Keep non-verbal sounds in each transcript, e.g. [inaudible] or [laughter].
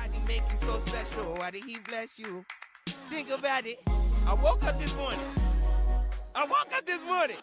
Why did he make you so special? Why did he bless you? Think about it. I woke up this morning. I woke up this morning.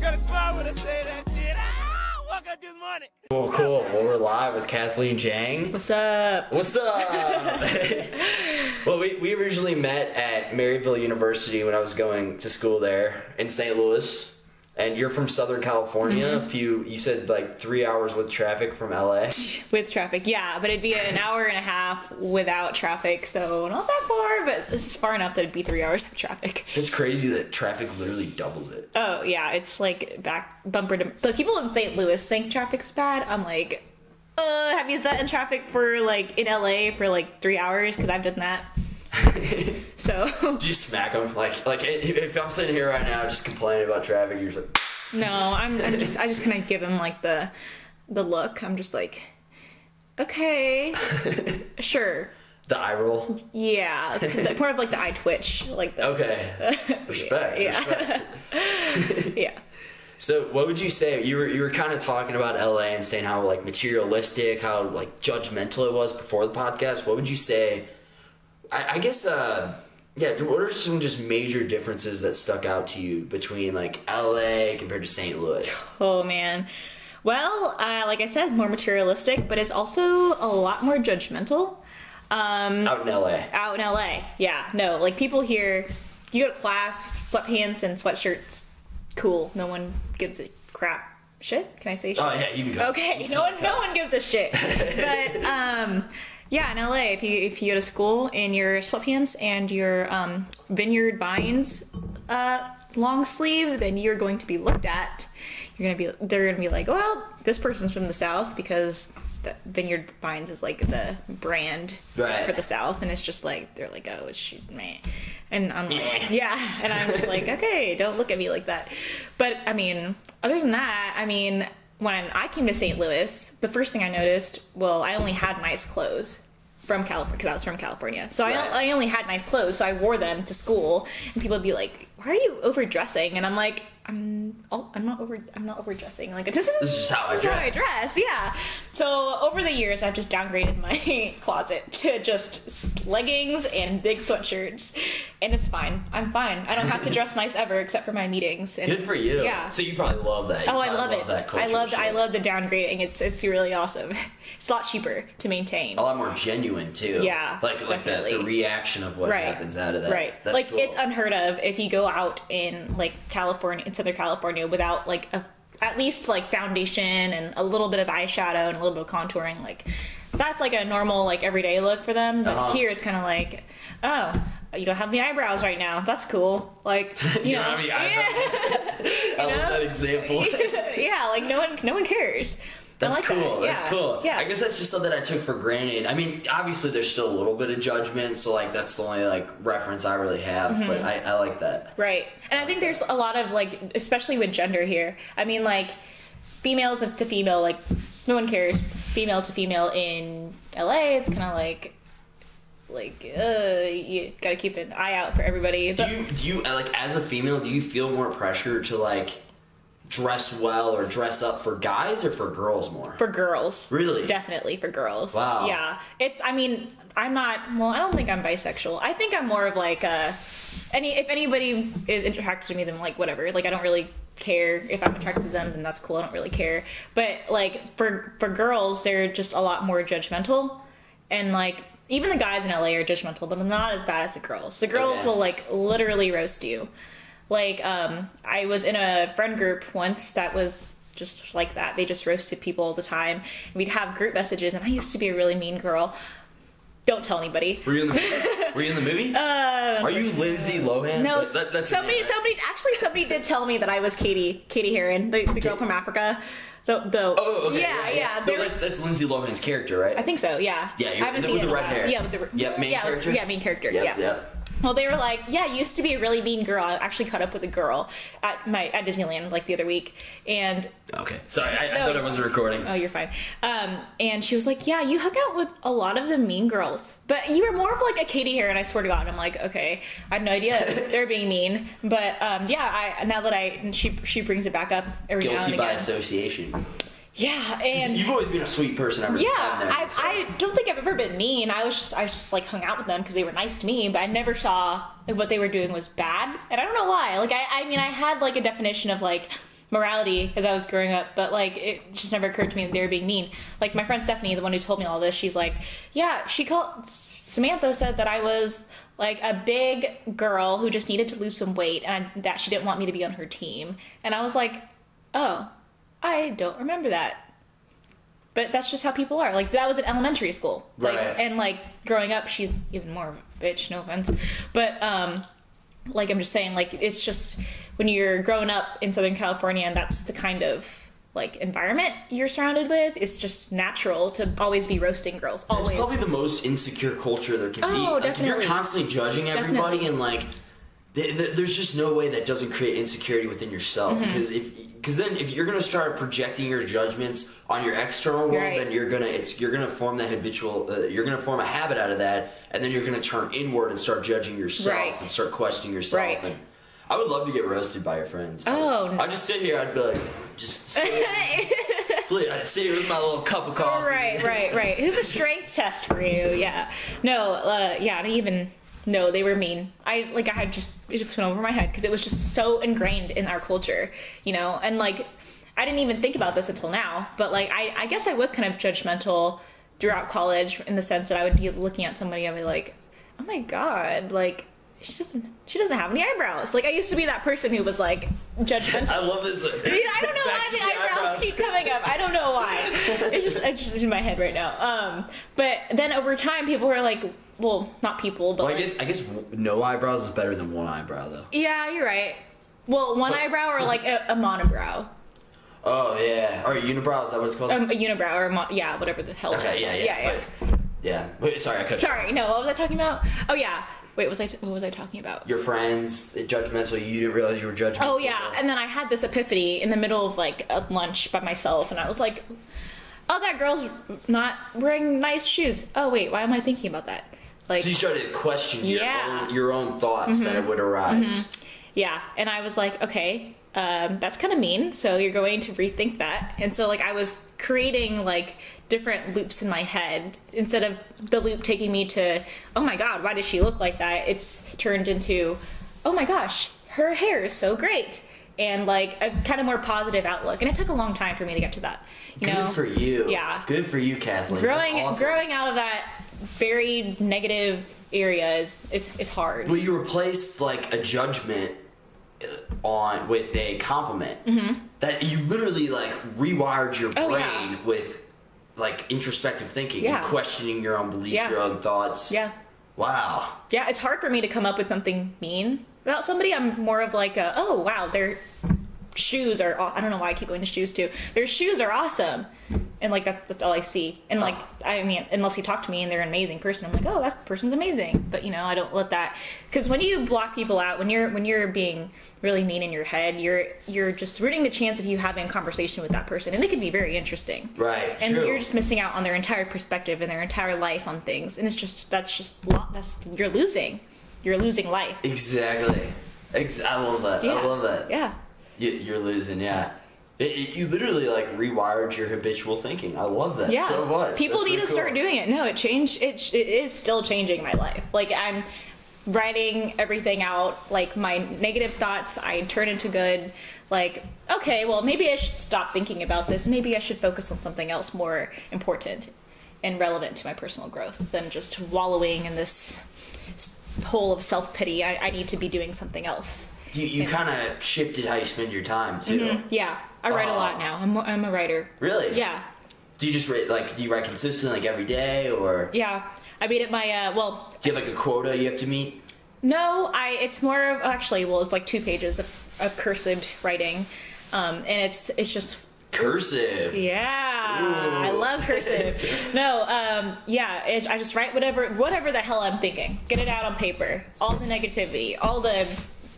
Got a smile when I say that shit. Ah, I woke up this morning. Cool, cool. Well, we're live with Kathleen Jang. What's up? What's up? [laughs] well, we, we originally met at Maryville University when I was going to school there in St. Louis. And you're from Southern California. Mm-hmm. A few, you said like three hours with traffic from LA. [laughs] With traffic, yeah, but it'd be an hour and a half without traffic, so not that far, but this is far enough that it'd be three hours of traffic. It's crazy that traffic literally doubles it. Oh yeah, it's like back bumper to. The people in St. Louis think traffic's bad. I'm like, uh, have you sat in traffic for like in LA for like three hours? Because I've done that. So Do you smack them? Like, like if if I'm sitting here right now just complaining about traffic, you're just like, no, I'm, I'm just I just kind of give him like the the look. I'm just like, okay, [laughs] sure, the eye roll. yeah, the- part [laughs] of like the eye twitch, like the Okay. [laughs] Respect. Yeah. respect. yeah. So, what would you say? You were you were kind of talking about LA and saying how like materialistic, how like judgmental it was before the podcast. What would you say? I, I guess, uh, yeah. What are some just major differences that stuck out to you between like LA compared to St. Louis? Oh man. Well, uh, like I said, more materialistic, but it's also a lot more judgmental. Um, Out in LA. out in LA, yeah, no, like people here, you go to class, sweatpants and sweatshirts, cool. No one gives a crap. Shit? Can I say shit? Oh yeah, you can go. Okay, no one, no one gives a shit. [laughs] But um, yeah, in LA, if you if you go to school in your sweatpants and your um, Vineyard Vines uh, long sleeve, then you're going to be looked at. You're gonna be they're gonna be like, well, this person's from the South because the Vineyard Vines is like the brand Right. for the South, and it's just like they're like, oh, it's meh. And I'm like, [laughs] yeah, and I'm just like, okay, don't look at me like that. But I mean, other than that, I mean, when I came to St. Louis, the first thing I noticed, well, I only had nice clothes from California because I was from California. So Right. I, I only had nice clothes, so I wore them to school, and people would be like, "Why are you overdressing?" And I'm like, "I'm all, I'm not over I'm not overdressing. Like this is This is just how I is how I dress. Yeah. So over the years, I've just downgraded my [laughs] closet to just leggings and big sweatshirts, and it's fine. I'm fine. I don't have to [laughs] dress nice ever, except for my meetings. And Good for you. Yeah. So you probably love that. You Oh, I probably love it. I love I love the downgrading. It's it's really awesome. [laughs] It's a lot cheaper to maintain. A lot more genuine too. Yeah, Like like the, the reaction of what right. happens out of that. Right. That's like cool. it's unheard of if you go out in like California in Southern California without like a at least like foundation and a little bit of eyeshadow and a little bit of contouring. Like that's like a normal like everyday look for them. But Uh-huh. here it's kind of like, oh, you don't have any eyebrows right now. That's cool. Like [laughs] you, You know, don't have any [laughs] I love that example. [laughs] yeah, like no one no one cares. That's like cool. That. That's cool. Yeah. I guess that's just something I took for granted. I mean, obviously there's still a little bit of judgment, so like that's the only like reference I really have. Mm-hmm. But I, I like that. Right. And I think there's a lot of like, especially with gender here. I mean, like, females to female, like, no one cares. Female to female in LA, it's kind of like, like, uh, you gotta keep an eye out for everybody. Do you do you like as a female? Do you feel more pressure to like dress well or dress up for guys or for girls more? for girls, Really? definitely for girls. Wow. Yeah. It's. I mean, I'm not. Well, I don't think I'm bisexual. I think I'm more of like a. Any if anybody is attracted to me, then like whatever. Like I don't really care if I'm attracted to them, then that's cool. I don't really care. But like for for girls, they're just a lot more judgmental, and like even the guys in LA are judgmental, but not as bad as the girls. The girls Okay. will like literally roast you. Like um, I was in a friend group once that was just like that. They just roasted people all the time. We'd have group messages, and I used to be a really mean girl. Don't tell anybody. Were you in the movie? [laughs] Were you in the movie? Uh, Are you Lindsay Lohan? No, That- somebody, name, right? somebody, actually, somebody did tell me that I was Cady, Cady Heron, the, the girl from Africa. The, the, Oh, okay. yeah, yeah. No, they were- that's, that's Lindsay Lohan's character, right? I think so. Yeah. Yeah, you're- I haven't seen with it the red hair. Yeah, with the Yep, main yeah, with- character? yeah, main character. Yep, yeah. yep. Well, they were like, yeah, I used to be a really mean girl. I actually caught up with a girl at my at Disneyland like the other week, and Okay, sorry, I, I No. thought I wasn't recording. Oh, you're fine. Um, and she was like, "Yeah, you hook out with a lot of the mean girls, but you were more of like a Katie here." And I swear to God, and I'm like, okay, I had no idea [laughs] they're being mean, but um, yeah, I now that I she she brings it back up every now Guilty and by again. association. Yeah, and You've always been a sweet person ever yeah, I, so. I don't think I've ever been mean. I was just I was just like hung out with them because they were nice to me, but I never saw like what they were doing was bad, and I don't know why. Like I, I mean, I had like a definition of like morality as I was growing up, but like it just never occurred to me that they were being mean. Like my friend Stephanie, the one who told me all this, she's like, yeah, she called Samantha said that I was like a big girl who just needed to lose some weight, and I, that she didn't want me to be on her team, and I was like, oh, I don't remember that but that's just how people are. Like that was in elementary school, like, Right. and like growing up, she's even more of a bitch. No offense, but um, like I'm just saying, like it's just when you're growing up in Southern California, and that's the kind of like environment you're surrounded with. It's just natural to always be roasting girls. It's Always. probably the most insecure culture there can be. Oh, Like, definitely. you're constantly judging everybody Definitely. and like, there's just no way that doesn't create insecurity within yourself. Mm-hmm. Because if, because then if you're gonna start projecting your judgments on your external world, Right. then you're gonna it's you're gonna form that habitual. Uh, you're gonna form a habit out of that, and then you're gonna turn inward and start judging yourself Right. and start questioning yourself. Right. And I would love to get roasted by your friends. Oh, no. I'd just sit here. I'd be like, just. [laughs] I'd sit here with my little cup of coffee. Right, right, right. It's a strength test for you. Yeah. No. Uh, yeah. I didn't even. No, they were mean. I like. I had just it just went over my head because it was just so ingrained in our culture, you know. And like, I didn't even think about this until now. But like, I, I guess I was kind of judgmental throughout college in the sense that I would be looking at somebody and be like, oh my god, like. She doesn't. She doesn't have any eyebrows. Like I used to be that person who was like judgmental. [laughs] I love this. I don't know why the eyebrows keep coming up. I don't know why. [laughs] It's just it's just in my head right now. Um, but then over time, people were like, well, not people, but Well, I like, guess I guess no eyebrows is better than one eyebrow though. yeah, you're right. Well, one But- eyebrow or [laughs] like a, a monobrow, Oh yeah, or a unibrow is that what it's called? um, a unibrow or a mon- yeah, whatever the hell. okay, yeah, called. yeah, yeah, yeah. Wait, sorry, I cut. Sorry, no. What was I talking about? Oh yeah. Wait, was I what was I talking about? Your friends eh, judgmental. You didn't realize you were judgmental. Oh yeah, and then I had this epiphany in the middle of like a lunch by myself, and I was like, "Oh, that girl's not wearing nice shoes." Oh wait, why am I thinking about that? Like, So you started to question your. Mm-hmm. own your own thoughts that would arise. yeah, and I was like, okay, um, that's kind of mean. So you're going to rethink that, and so like I was creating like different loops in my head instead of the loop taking me to, oh my god, why does she look like that? It's turned into, oh my gosh, her hair is so great. And like a kind of more positive outlook, and it took a long time for me to get to that. You Good know, for you. Yeah. Good for you, Kathleen. growing That's awesome. growing out of that very negative area is it's, it's hard. Well, you replaced like a judgment uh, on with a compliment. That you literally like rewired your Mm-hmm. Oh, brain yeah. with like introspective thinking Yeah. and questioning your own beliefs, Yeah. your own thoughts. yeah. Wow. Yeah, it's hard for me to come up with something mean about somebody. I'm more of like, a, oh wow, their shoes are. aw- I don't know why I keep going to shoes too. Their shoes are awesome, and like that's, that's all I see. And like, I mean, unless you talk to me and they're an amazing person, I'm like, oh, that person's amazing. But you know, I don't let that because when you block people out, when you're when you're being really mean in your head, you're you're just ruining the chance of you having a conversation with that person, and it can be very interesting. Right. And true. you're just missing out on their entire perspective and their entire life on things, and it's just that's just that's you're losing, you're losing life. exactly. Ex- I love that. I love that. Yeah, you're losing. Yeah. It, it- you literally like rewired your habitual thinking. I love that yeah. so much. People That's need so to start doing it. No, it changed. It it is still changing my life. Like I'm writing everything out. Like my negative thoughts, I turn into good. Like okay, well maybe I should stop thinking about this. Maybe I should focus on something else more important and relevant to my personal growth than just wallowing in this hole of self pity. I, I need to be doing something else. You, you kind of shifted how you spend your time too. Yeah, I write a Oh. lot now. I'm, I'm a writer. Really? Yeah, Do you just write like do you write consistently like every day or yeah. I made it my uh, well. do you have like a quota you have to meet? No, I. It's more of actually. Well, it's like two pages of, of cursive writing, um, and it's it's just Cursive. yeah. I love cursive. [laughs] no, um, yeah. It, I just write whatever whatever the hell I'm thinking. Get it out on paper. All the negativity, all the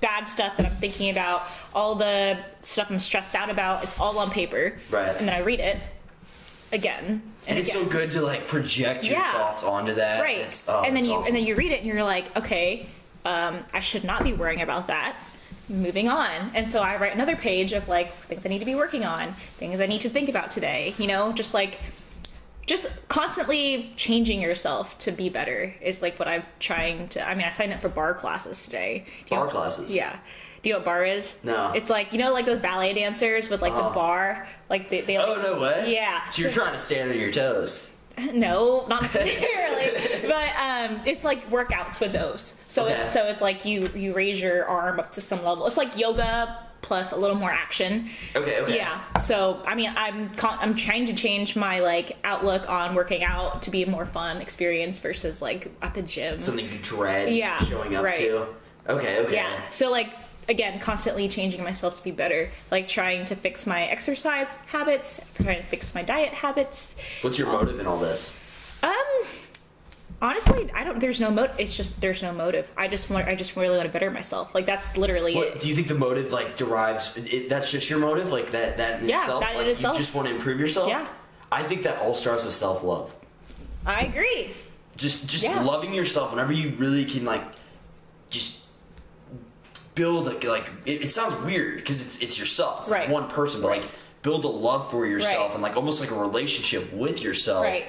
bad stuff that I'm thinking about, all the stuff I'm stressed out about. It's all on paper. Right. And then I read it again and, And it's again. so good to like project your Yeah. thoughts onto that. right oh, and then you awesome. and then you read it and you're like okay um, i should not be worrying about that moving on. And so I write another page of like things I need to be working on, things I need to think about today, you know, just like just constantly changing yourself to be better is like what I'm trying to I mean I signed up for barre classes today. Do you Barre know- classes? Yeah. Do you know what barre is? No. It's like you know like those ballet dancers with like Oh. the barre, like they, they Oh no way! Yeah. So you're trying to stand on your toes. [laughs] no, not necessarily. [laughs] but um, it's like workouts with those. So Okay. it's so it's like you you raise your arm up to some level. It's like yoga plus a little more action. Okay. Okay. Yeah. So I mean, I'm con- I'm trying to change my like outlook on working out to be a more fun experience versus like at the gym. Something you dread. Yeah, Showing up right. to. Okay. Okay. Yeah. So like again, constantly changing myself to be better. Like trying to fix my exercise habits, trying to fix my diet habits. What's your motive in all this? Um, honestly, I don't. There's no motive. It's just there's no motive. I just want. I just really want to better myself. Like that's literally What it. do you think the motive like derives? It, that's just your motive, like that. That in Yeah, itself. that in like, itself. You just want to improve yourself. Yeah. I think that all starts with self love. I agree. Just just Yeah. loving yourself whenever you really can like just build like like it, it sounds weird because it's it's yourself. It's Right. one person, but like build a love for yourself Right. and like almost like a relationship with yourself. Right.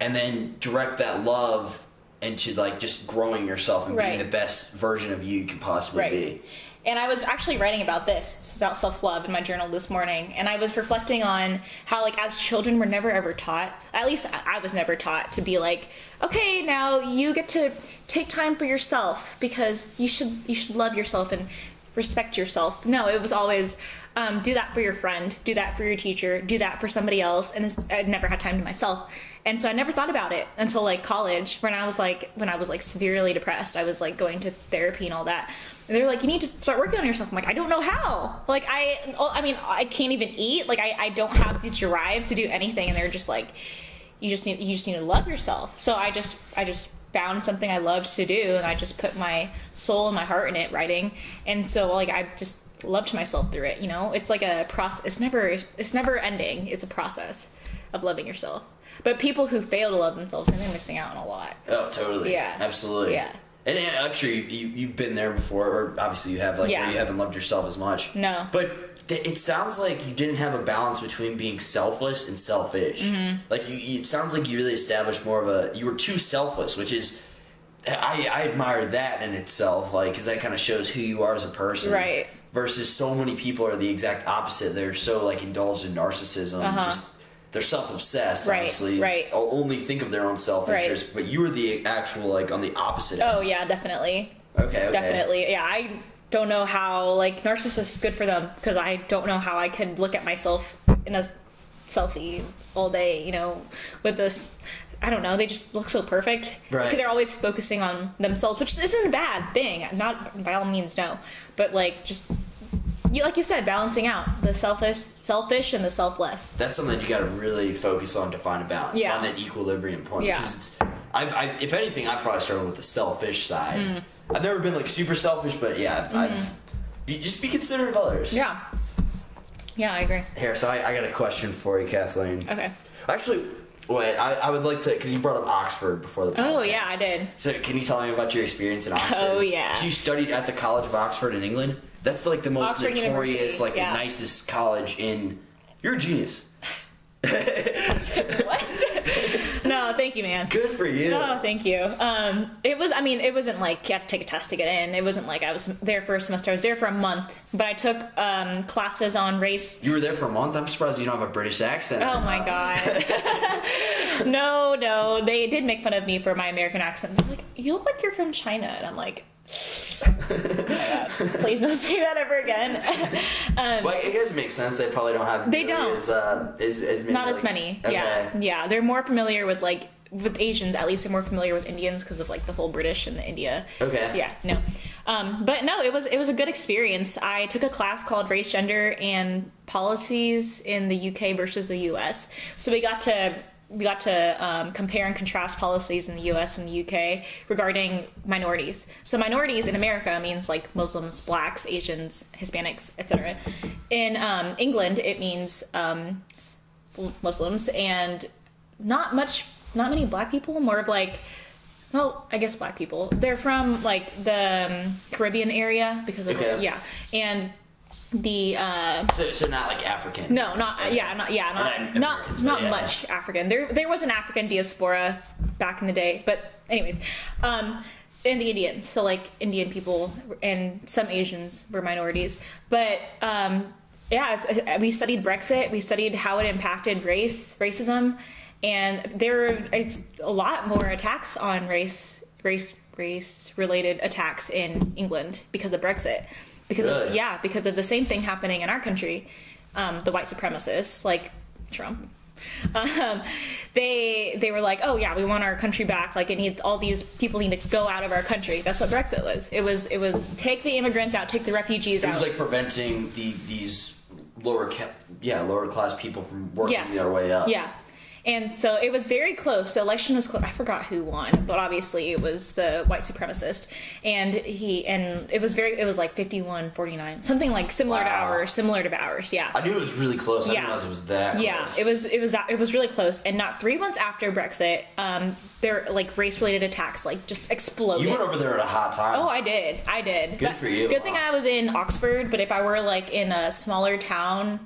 And then direct that love into like just growing yourself and being the best version of you you can possibly Right. be. And I was actually writing about this, it's about self love in my journal this morning. And I was reflecting on how, like, as children, we're never ever taught, at least I I was never taught to be like, okay, now you get to take time for yourself because you should, you should love yourself and respect yourself. No, it was always um, do that for your friend, do that for your teacher, do that for somebody else. And I never had time to myself. And so I never thought about it until like college when I was like, when I was like severely depressed, I was like going to therapy and all that. And they're like, you need to start working on yourself. I'm like, I don't know how. Like, I, I mean, I can't even eat. Like, I, I don't have the drive to do anything. And they're just like, you just need, you just need to love yourself. So I just, I just found something I loved to do, and I just put my soul and my heart in it, writing. And so, like, I just loved myself through it. You know, it's like a process. It's never, it's never ending. It's a process of loving yourself. But people who fail to love themselves, they're missing out on a lot. Oh, totally. Yeah. Absolutely. Yeah. And I'm sure you, you, you've been there before, or obviously you have, like, Yeah. where you haven't loved yourself as much. No. But it sounds like you didn't have a balance between being selfless and selfish. Mm-hmm. Like, you, it sounds like you really established more of a. You were too selfless, which is. I, I admire that in itself, like, because that kind of shows who you are as a person. Right. Versus so many people are the exact opposite. They're so, like, indulged in narcissism. Uh-huh. Just. They're self-obsessed, Right, honestly. right. o- Only think of their own self-interest. Right. But you were the actual, like, on the opposite. Oh yeah, definitely. Okay, okay. Definitely. Yeah, I don't know how like narcissists good for them because I don't know how I could look at myself in a selfie all day, you know, with this I don't know, they just look so perfect. Right. They're always focusing on themselves, which isn't a bad thing. Not by all means no. But like just you like you said, balancing out the selfish selfish and the selfless. that's something you got to really focus on to find a balance, Yeah. find that equilibrium point. Yeah. I've, I, if anything, I've probably struggled with the selfish side. Mm. I've never been like super selfish, but yeah, I've, I've be, just be considerate of others. Mm-hmm. Yeah. Yeah, I agree. Here, so I, I got a question for you, Kathleen. Okay. Actually, wait, I, I would like to because you brought up Oxford before the. Oh yeah, I did. So can you tell me about your experience in Oxford? Oh, yeah. So you studied at the College of Oxford in England. That's like the most Oxford notorious, University, like yeah. the nicest college in. You're a genius. What? [laughs] no, thank you, man. Good for you. No, thank you. Um, it was. I mean, it wasn't like you had to take a test to get in. It wasn't like I was there for a semester. I was there for a month, but I took um, classes on race. You were there for a month. I'm surprised you don't have a British accent. Oh my god. [laughs] no, no. They did make fun of me for my American accent. They're like, "You look like you're from China," and I'm like. Oh. [laughs] Please don't say that ever again. [laughs] um, Well, I guess it makes sense. They probably don't have. They don't. As, uh, as, as many, not as many. Okay. Yeah, yeah. They're more familiar with like with Asians. At least they're more familiar with Indians because of like the whole British and the India. Okay. Yeah. No. Um, but no, it was it was a good experience. I took a class called Race, Gender, and Policies in the UK versus the US. So we got to we got to um, compare and contrast policies in the US and the UK regarding minorities. So minorities in America means like Muslims, Blacks, Asians, Hispanics, etc. In um, England, it means um, Muslims and not much, not many Black people. More of like well, I guess black people. They're from like the um, Caribbean area because of Okay. yeah, and the uh, So, so not like African. no, not yeah, not yeah, Not not not not yeah. much African. There there was an African diaspora back in the day, but anyways, um, and the Indians. So like Indian people and some Asians were minorities, but um, yeah, we studied Brexit. We studied how it impacted race, racism, and there were a lot more attacks on race, race, race related attacks in England because of Brexit. Because of, yeah, because of the same thing happening in our country, um, the white supremacists like Trump. [laughs] Um, they they were like, oh yeah, we want our country back. Like it needs all these people need to go out of our country. That's what Brexit was. It was it was take the immigrants out, take the refugees It out. It was like preventing the these lower ca- yeah lower class people from working yes, their way up. Yeah. And so it was very close. The election was close. I forgot who won, but obviously it was the white supremacist. And he and it was very it was like 51 49. Something like similar to ours, similar to ours. Yeah. I knew it was really close. I Yeah. didn't realize it was that. Yeah, close. it was it was it was really close, and not three months after Brexit, um, there like race related attacks like just exploded. You went over there at a hot time. Oh, I did. I did. Good for you. Good thing Wow. I was in Oxford, but if I were like in a smaller town,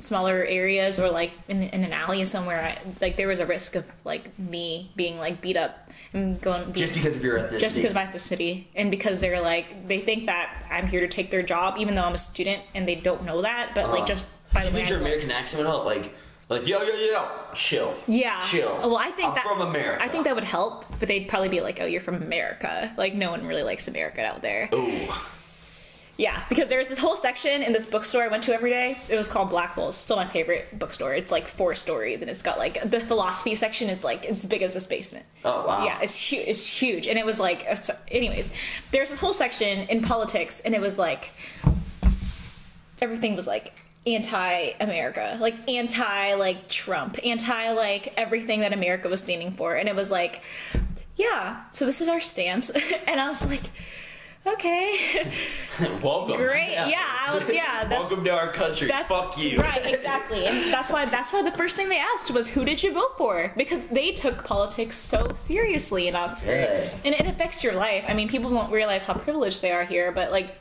smaller areas, or like in, in an alley somewhere, I, like there was a risk of like me being like beat up and going just because of your ethnicity. just because of my ethnicity and because they're like they think that I'm here to take their job, even though I'm a student, and they don't know that. But like Uh, just by Do the you way think I your look. American accent would help? Like, like yo yo yo, chill. Yeah. chill. Well, I think I'm that from America. I think that would help, but they'd probably be like, "Oh, you're from America." Like no one really likes America out there. Ooh, Yeah, because there's this whole section in this bookstore I went to every day. It was called Blackwell. It's still my favorite bookstore. It's like four stories, and it's got like the philosophy section is like as big as this basement. Oh, wow. Yeah, it's huge. It's huge, and it was like, uh, anyways, there's this whole section in politics, and it was like everything was like anti-America, like anti like Trump, anti like everything that America was standing for, and it was like, yeah, so this is our stance, [laughs] and I was like, okay. [laughs] welcome. Great. Yeah. I was, yeah. That's, welcome to our country. that's Fuck you. Right. Exactly. And that's why. That's why the first thing they asked was, "Who did you vote for?" Because they took politics so seriously in Oxford, Yeah. and it affects your life. I mean, people don't realize how privileged they are here, but like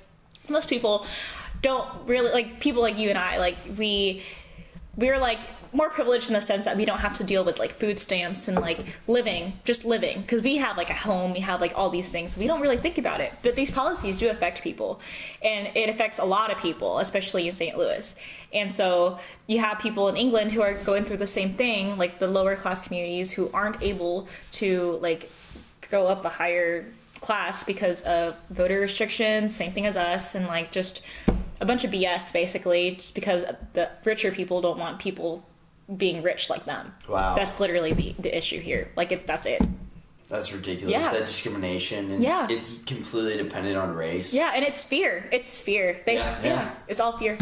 most people don't really like people like you and I. Like we, we're like more privileged in the sense that we don't have to deal with like food stamps and like living, just living, because we have like a home, we have like all these things. So We don't really think about it, but these policies do affect people, and it affects a lot of people, especially in St. Louis. And so you have people in England who are going through the same thing, like the lower class communities who aren't able to like go up a higher class because of voter restrictions, same thing as us, and like just a bunch of BS basically, just because the richer people don't want people being rich like them. Wow. That's literally the, the issue here. Like, it, that's it. That's ridiculous. Yeah. That discrimination. And Yeah. It's completely dependent on race. Yeah, and it's fear. It's fear. They, Yeah, yeah, yeah. it's all fear.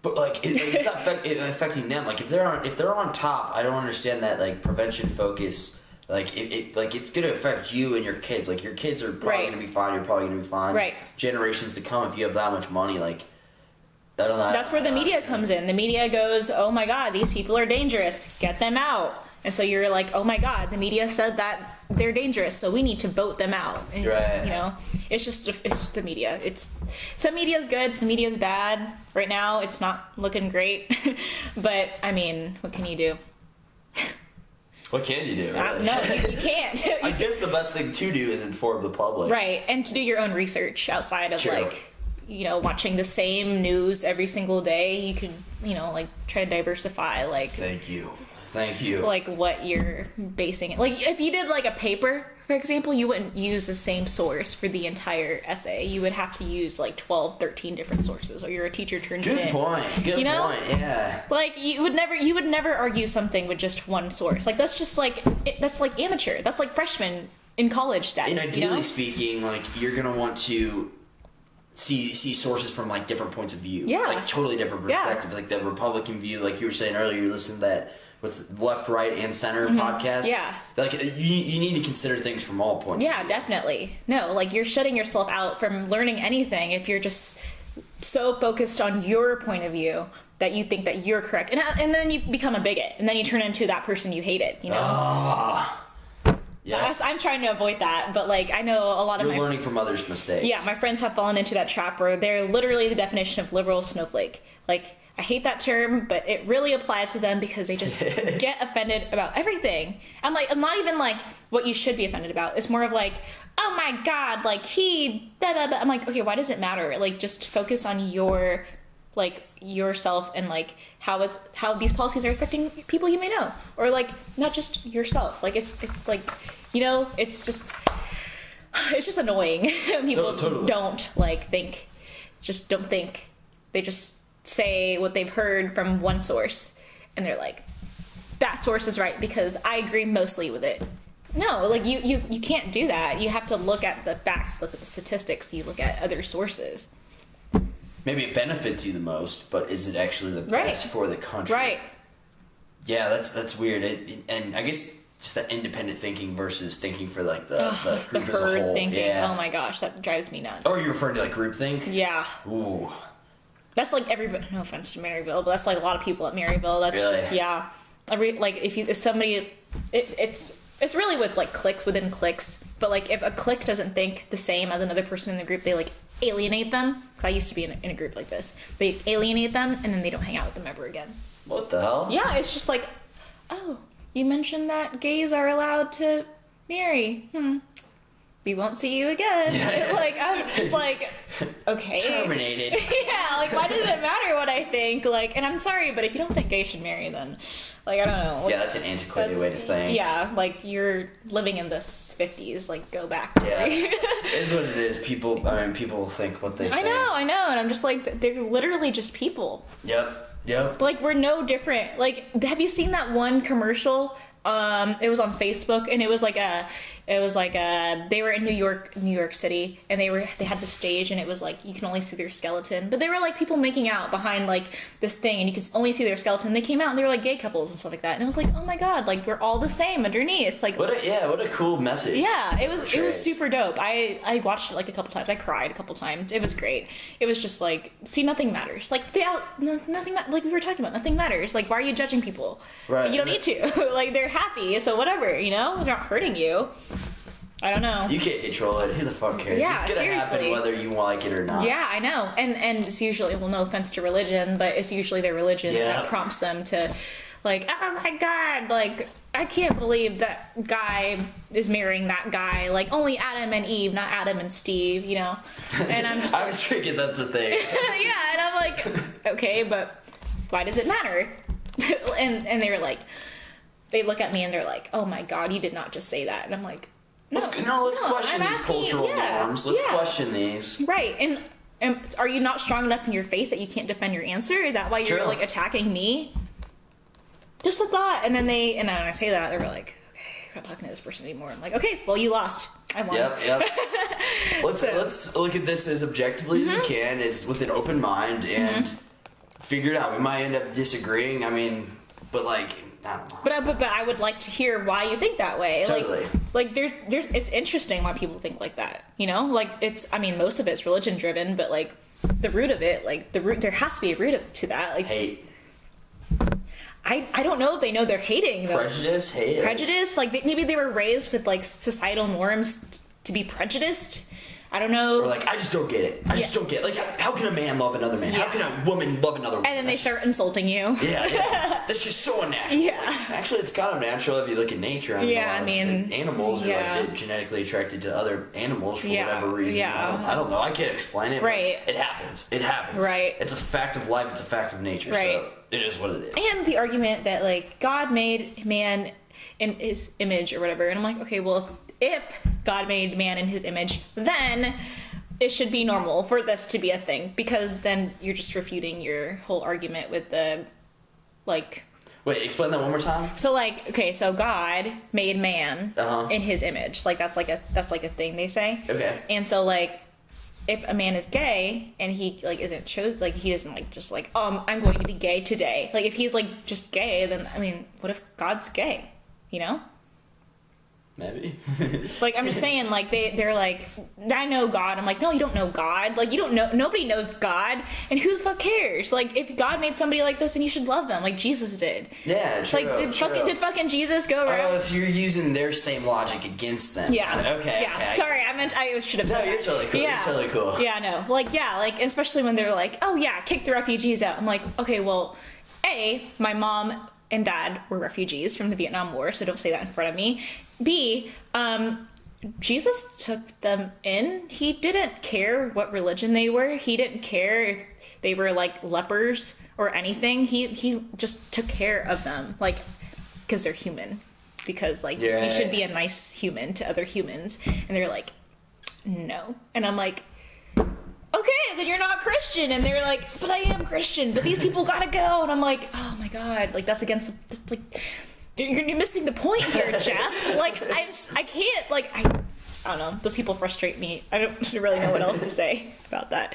But like, it, it's not [laughs] affect, affecting them. Like, if they're on, if they're on top, I don't understand that like prevention focus. Like it, it like it's gonna affect you and your kids. Like your kids are probably Right. gonna be fine. You're probably gonna be fine. Right. Generations to come, if you have that much money, like don't. That's where the media comes in. The media goes, "Oh my God, these people are dangerous. Get them out." And so you're like, "Oh my God, the media said that they're dangerous, so we need to vote them out." And, Right. You know, it's just it's just the media. It's some media is good, some media is bad. Right now, it's not looking great, [laughs] but I mean, what can you do? [laughs] What can you do? No, you, you can't. [laughs] I guess the best thing to do is inform the public. Right, and to do your own research outside of True. like, you know, watching the same news every single day. You could, you know, like try to diversify, like, Thank you. Thank you. like what you're basing it. Like, if you did like a paper, for example, you wouldn't use the same source for the entire essay. You would have to use like 12, 13 different sources, or your teacher turns it Good in. point. Good You know? point. Yeah. Like you would never, you would never argue something with just one source. Like that's just like it, that's like amateur. That's like freshman in college status. And you ideally know? speaking, like you're gonna want to see see sources from like different points of view. Yeah. Like totally different Yeah. Like the Republican view, like you were saying earlier, you listened to that with left, right, and center podcast. Mm-hmm. Yeah. Like you, you need to consider things from all points. of Yeah, definitely. No, like you're shutting yourself out from learning anything if you're just so focused on your point of view that you think that you're correct, and and then you become a bigot, and then you turn into that person you hated. You know? Yeah. I'm trying to avoid that, but like I know a lot of You're my learning from others' mistakes. yeah, my friends have fallen into that trap where they're literally the definition of liberal snowflake. Like, I hate that term, but it really applies to them because they just [laughs] get offended about everything. I'm like, I'm not even like what you should be offended about. It's more of like, oh my god, like he, da, da, da. I'm like, okay, why does it matter? Like, just focus on your, like yourself and like how is how these policies are affecting people you may know, or like not just yourself. Like it's it's like, you know, it's just [sighs] it's just annoying. [laughs] People No, totally. don't like think, just don't think. They just say what they've heard from one source, and they're like, "That source is right because I agree mostly with it." No, like you, you, you can't do that. You have to look at the facts, look at the statistics. You look at other sources. Maybe it benefits you the most, but is it actually the Right. best for the country? Right. Yeah, that's that's weird. It, it- and I guess just that independent thinking versus thinking for like the, the The group as a herd whole. thinking. Yeah. Oh my gosh, that drives me nuts. Oh, you're referring to like groupthink? yeah. Ooh. That's like everybody. No offense to Maryville, but that's like a lot of people at Maryville. That's Really? just yeah. Every like if you if somebody, it, it's it's really with like clicks within clicks. But like if a click doesn't think the same as another person in the group, they like alienate them. Cause I used to be in a, in a group like this. They alienate them and then they don't hang out with them ever again. What the hell? Yeah, it's just like, oh, you mentioned that gays are allowed to marry. Hmm. We won't see you again. [laughs] Yeah. [laughs] like I'm just like, okay. Terminated. [laughs] yeah, like why does it matter what I think? Like, and I'm sorry, but if you don't think gays should marry, then, like, I don't know. Yeah, that's an antiquated way to think. Yeah, like you're living in the 50s. Like, go back. Yeah. it is what it is. People, I mean, people think what they I think. know, I know, and I'm just like, they're literally just people. Yep. Yep. Like we're no different. Like have you seen that one commercial? Um it was on Facebook and it was like a it was like a they were in New York New York City and they were they had the stage and it was like you can only see their skeleton. But they were like people making out behind like this thing and you could only see their skeleton. They came out and they were like gay couples and stuff like that. And it was like, "Oh my god, like we're all the same underneath." Like What a yeah, what a cool message. yeah, it was it was super dope. I I watched it like a couple times. I cried a couple times. It was great. It was just like see, nothing matters. Like they out no, nothing ma- like we were talking about. Nothing matters. Like why are you judging people? Right, You don't need to. [laughs] like they're happy, so whatever. You know, they're not hurting you. I don't know. You can't control it. Who the fuck cares? Yeah, it's gonna happen seriously. whether you like it or not. yeah, I know. And and it's usually well, no offense to religion, but it's usually their religion Yeah. that prompts them to. Like, oh my god, like, I can't believe that guy is marrying that guy. Like, only Adam and Eve, not Adam and Steve, you know? And I'm just [laughs] I was thinking that's a thing. [laughs] yeah, and I'm like, okay, but why does it matter? [laughs] and and they were like, they look at me and they're like, oh my god, you did not just say that. And I'm like, no, Let's, no, let's question I'm these asking- cultural yeah, norms. Let's yeah. question these. right. And and are you not strong enough in your faith that you can't defend your answer? Is that why you're like attacking me? Just a thought. And then they and then I say that, they're like, okay, I'm not talking to this person anymore. I'm like, okay, well you lost. I won. Yep, yep. [laughs] let's let's look at this as objectively Mm-hmm. as we can, as with an open mind, and figure it out. We might end up disagreeing. I mean, but like, I don't know. But, I- but but I would like to hear why you think that way. Totally. Like like there's there's it's interesting why people think like that. You know, like it's I mean most of it's religion driven, but like the root of it, like the root there has to be a root of, to that. Like Hate, I I don't know if they know they're hating though. prejudice, hate. Prejudice, like they, maybe they were raised with like societal norms t- to be prejudiced. I don't know. Or like, I just don't get it. I just don't get. it. Like, how, can a man love another man? How can a woman love another? woman? and then they start insulting you. Yeah, yeah. [laughs] That's just so unnatural. Yeah. Like, actually, it's kind of natural if you look at nature. I mean, Yeah, I mean, animals are yeah. like genetically attracted to other animals for Yeah, whatever reason. yeah. I, don't, I don't know. I can't explain it. Right. It happens. It happens. Right. It's a fact of life. It's a fact of nature. Right. So it is what it is. and the argument that like God made man in his image or whatever, and I'm like, okay, well, if God made man in his image, then it should be normal for this to be a thing because then you're just refuting your whole argument with the like Wait, explain that one more time. so like okay so god made man Uh-huh. in his image like that's like a that's like a thing they say Okay. and so like if a man is gay and he like isn't chose like he doesn't like just like um i'm going to be gay today like if he's like just gay then i mean what if god's gay you know Maybe. [laughs] Like I'm just saying, like they they're like, I know God. I'm like, no, you don't know God. Like you don't know. Nobody knows God, and who the fuck cares? Like if God made somebody like this, and you should love them, like Jesus did. yeah, true. Like did true. fucking did fucking Jesus go around? Oh, so you're using their same logic against them. Yeah. Okay. Yeah. okay. Sorry, I meant I should have No, said you're that. totally cool. You're Yeah. totally cool. Yeah. No. Like yeah. Like especially when they're like, oh yeah, kick the refugees out. I'm like, okay, well, a my mom and dad were refugees from the Vietnam War, so don't say that in front of me. B, um, Jesus took them in. He didn't care what religion they were. He didn't care if they were like lepers or anything. He he just took care of them, like because they're human. Because like Yeah. you should be a nice human to other humans, and they're like, no, and I'm like, okay, then you're not Christian, and they're like, but I am Christian, but these people gotta go, and I'm like, oh my god, like that's against that's like you're, you're missing the point here, [laughs] Jeff. like I'm s- I can't like I. I don't know. Those people frustrate me. I don't [laughs] really know what else to say about that.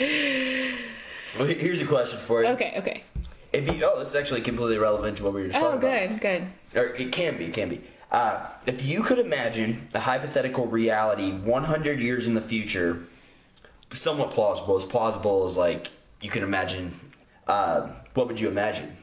Well, here's a question for you. Okay, okay. If you, oh, this is actually completely relevant to what we were just Oh, talking about. Oh, good, good. Or it can be, it can be. Uh, if you could imagine a hypothetical reality 100 years in the future, somewhat plausible, as plausible as like you can imagine, uh, what would you imagine?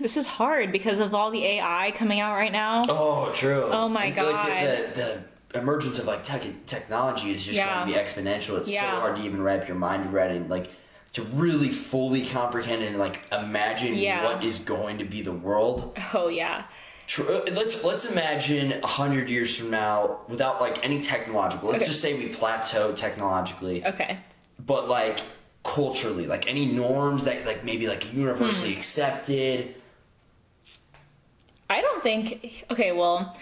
This is hard because of all the AI coming out right now. Oh, true. Oh my Like, God. the, the emergence of like tech, technology is just Yeah. going to be exponential. It's Yeah. so hard to even wrap your mind around it. Like to really fully comprehend and like imagine Yeah. what is going to be the world. Oh yeah. Uh, Let's let's imagine a hundred years from now, without like any technological. Let's Okay. just say we plateau technologically, Okay. but like culturally, like any norms that like maybe like Hmm. universally accepted. I don't think. Okay, well,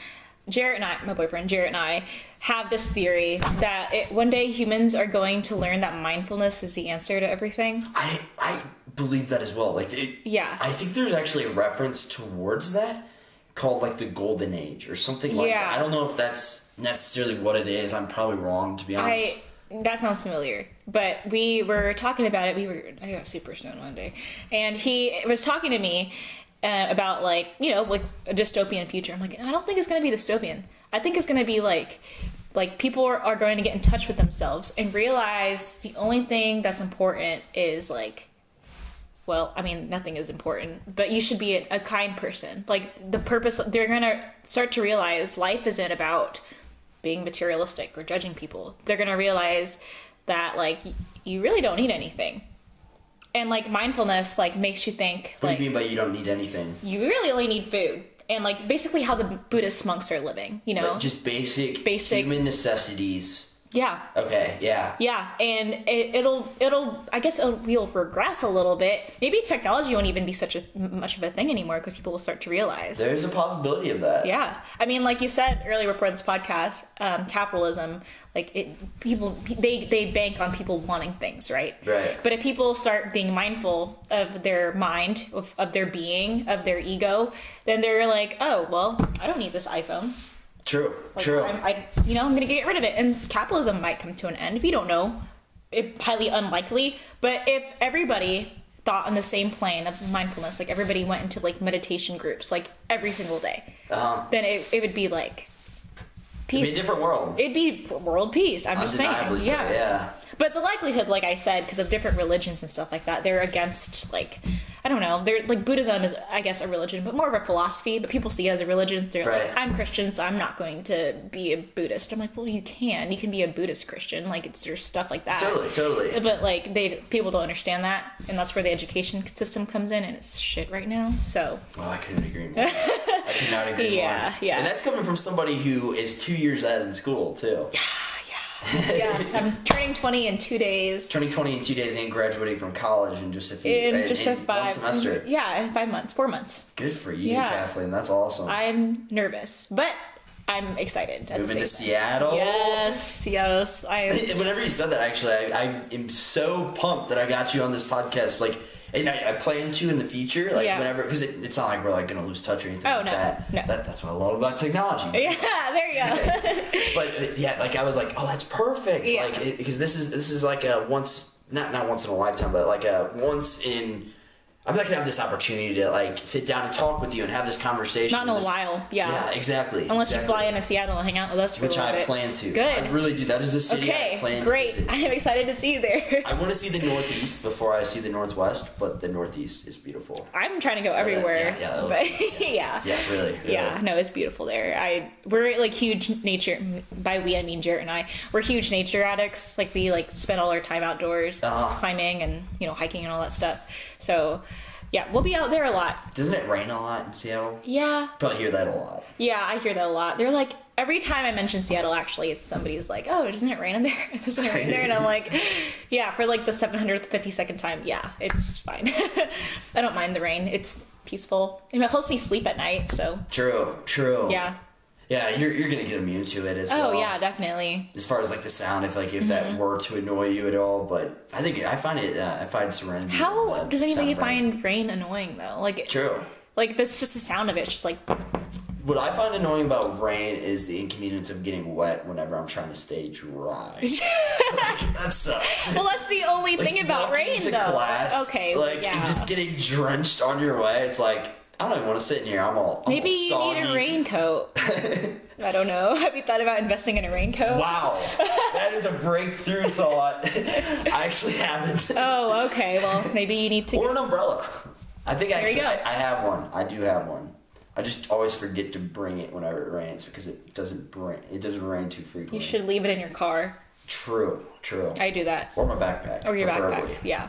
Jarrett and I, my boyfriend Jarrett and I, have this theory that it, one day humans are going to learn that mindfulness is the answer to everything. I I believe that as well. Like it, Yeah. I think there's actually a reference towards that called like the golden age or something like Yeah. that. I don't know if that's necessarily what it is. I'm probably wrong to be honest. I that sounds familiar, but we were talking about it. We were I got super stoned one day, and he was talking to me uh, about like you know like a dystopian future. I'm like I don't think it's going to be dystopian. I think it's going to be like like people are, are going to get in touch with themselves and realize the only thing that's important is like well, I mean, nothing is important, but you should be a, a kind person. Like the purpose, they're gonna start to realize life isn't about being materialistic or judging people. They're gonna realize that like you really don't need anything, and like mindfulness like makes you think what like do you mean by you don't need anything? you really only need food and like basically how the Buddhist monks are living. You know, Like, just basic, Basic- human necessities. Yeah. Okay, yeah. Yeah, and it, it'll it'll I guess it'll, we'll regress a little bit. Maybe technology won't even be such a much of a thing anymore because people will start to realize. There's a possibility of that. Yeah, I mean, like you said earlier before this podcast, um, capitalism, like it, people they they bank on people wanting things, right? Right. But if people start being mindful of their mind, of, of their being, of their ego, then they're like, oh well, I don't need this iPhone. True. Like, True. I'm, I, you know, I'm going to get rid of it. And capitalism might come to an end. If you don't know. It highly unlikely. But if everybody thought on the same plane of mindfulness, like everybody went into like meditation groups, like every single day, Uh-huh. then it, it would be like It'd be peace. a different world. It'd be world peace. I'm just saying. So, yeah. yeah. But the likelihood, like I said, because of different religions and stuff like that, they're against like I don't know. They're like Buddhism is, I guess, a religion, but more of a philosophy. But people see it as a religion. They're Right. like, I'm Christian, so I'm not going to be a Buddhist. I'm like, well, you can. You can be a Buddhist Christian. Like it's there's stuff like that. Totally, totally. But like they people don't understand that, and that's where the education system comes in, and it's shit right now. So Oh, I couldn't agree more. I could not [laughs] agree Yeah, more. yeah. And that's coming from somebody who is two years out in school too. Yes, I'm turning 20 in two days. Turning twenty in two days and graduating from college in just a few In in- just in a five semester. Yeah, five months, four months. Good for you, Yeah. Kathleen. That's awesome. I'm nervous, but I'm excited. At Moving to same Seattle. Yes, yes. I [laughs] Whenever you said that, actually, I, I am so pumped that I got you on this podcast. Like, and I, I plan to in the future, like Yeah. whenever, because it, it's not like we're like gonna lose touch or anything Oh, like no, that. no. that. That's what I love about technology. [laughs] yeah, there you go. [laughs] But yeah, like I was like, oh, that's perfect. Yeah. Like because this is this is like a once not not once in a lifetime, but like a once in I'm not gonna have this opportunity to like sit down and talk with you and have this conversation. Not in a while. Yeah. Yeah, exactly. Unless exactly. you fly into Seattle and hang out with us for which a little I bit. plan to. Good. I really do. That is a city I okay. plan to Great. I am [laughs] excited to see you there. I want to see the Northeast before I see the Northwest, but the Northeast is beautiful. I'm trying to go everywhere. yeah, that but looks- [laughs] yeah. Yeah, really. really. Yeah, no, it's beautiful there. I we're like huge nature. By we, I mean Jarrett and I. We're huge nature addicts. Like we like spend all our time outdoors, Uh-huh. climbing and you know hiking and all that stuff. So, yeah, we'll be out there a lot. Doesn't it rain a lot in Seattle? Yeah, Probably hear that a lot. yeah, I hear that a lot. They're like every time I mention Seattle, actually, it's somebody's like, "Oh, doesn't it rain in there? [laughs] doesn't it rain there?" And I'm like, [laughs] "Yeah." For like the 752nd time, yeah, it's fine. [laughs] I don't mind the rain. It's peaceful. And it helps me sleep at night. So True, true. yeah. Yeah, you're, you're gonna get immune to it as well. Oh yeah, definitely. As far as like the sound, if like if Mm-hmm. that were to annoy you at all, but I think I find it. Uh, I find serenity. How the does anybody rain. find rain annoying though? Like, True. like that's just the sound of it. It's just like, What I find annoying about rain is the inconvenience of getting wet whenever I'm trying to stay dry. [laughs] that sucks. well, that's the only Like, thing about rain though. Class, okay, like yeah. just getting drenched on your way. It's like I don't even want to sit in here. I'm all I'm Maybe all you soggy. need a raincoat. [laughs] I don't know. [laughs] Have you thought about investing in a raincoat? Wow, that is a breakthrough [laughs] thought. I actually haven't. Oh, okay. Well, maybe you need to. Or an umbrella. I think There actually. I, I have one. I do have one. I just always forget to bring it whenever it rains because it doesn't bring it doesn't rain too frequently. You should leave it in your car. True, true. I do that. or my backpack. Or your preferably. backpack. Yeah.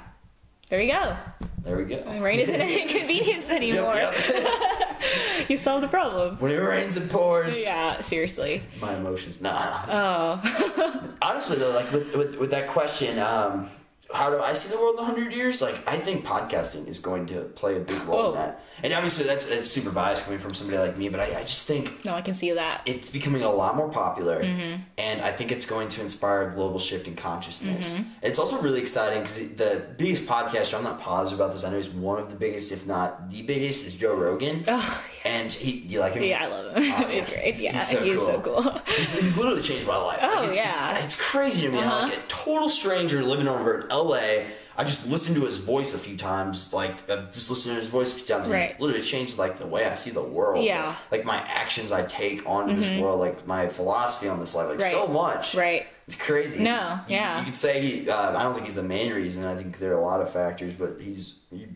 There you go. There we go. Rain isn't an [laughs] inconvenience anymore. Yep, yep. [laughs] You solved the problem. when it rains, it pours. Yeah, seriously. My emotions. Nah. Oh. [laughs] Honestly though, like with, with with that question, um, how do I see the world in hundred years? Like I think podcasting is going to play a big role Whoa. in that. And obviously that's that's super biased coming from somebody like me, but I, I just think No, I can see that. it's becoming a lot more popular, Mm-hmm. and I think it's going to inspire a global shift in consciousness. Mm-hmm. It's also really exciting because the biggest podcast, I'm not positive about this, I know he's one of the biggest, if not the biggest, is Joe Rogan. Oh, And he, do you like him? yeah, I love him. Oh, [laughs] He's great. Yeah, He's he's so so cool. cool. He's, he's literally changed my life. Oh, it's, yeah. It's, it's crazy to me how Uh-huh. like a total stranger living over in LA. I just listened to his voice a few times, like uh, just listened to his voice a few times, and Right. it literally changed like the way I see the world. Yeah. like my actions I take onto this world, like my philosophy on this life, like so much. Right. It's crazy. No, You- yeah. You could say he. Uh, I don't think he's the main reason. I think there are a lot of factors, but he's he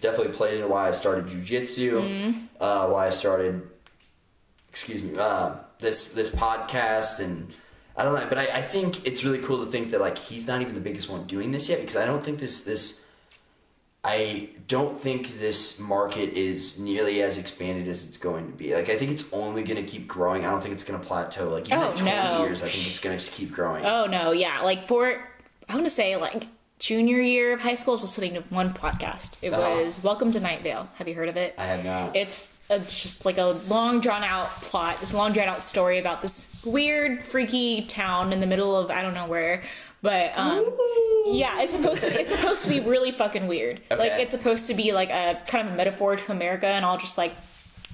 definitely played into why I started jujitsu, Mm-hmm. uh, why I started. Excuse me. Uh, this this podcast and. I don't know, but I, I think it's really cool to think that like he's not even the biggest one doing this yet because I don't think this this I don't think this market is nearly as expanded as it's going to be. Like I think it's only going to keep growing. I don't think it's going to plateau. Like even Oh, in 20 no. years, I think it's going to keep growing. Oh no, yeah. Like for I want to say like junior year of high school, I was listening to one podcast. It Oh. was Welcome to Night Vale. Have you heard of it? I have not. It's a, just like a long drawn out plot, this long drawn out story about this weird, freaky town in the middle of I don't know where. But um, yeah, it's supposed to it's supposed to be really fucking weird. Like it's supposed to be like a kind of a metaphor to America and all just like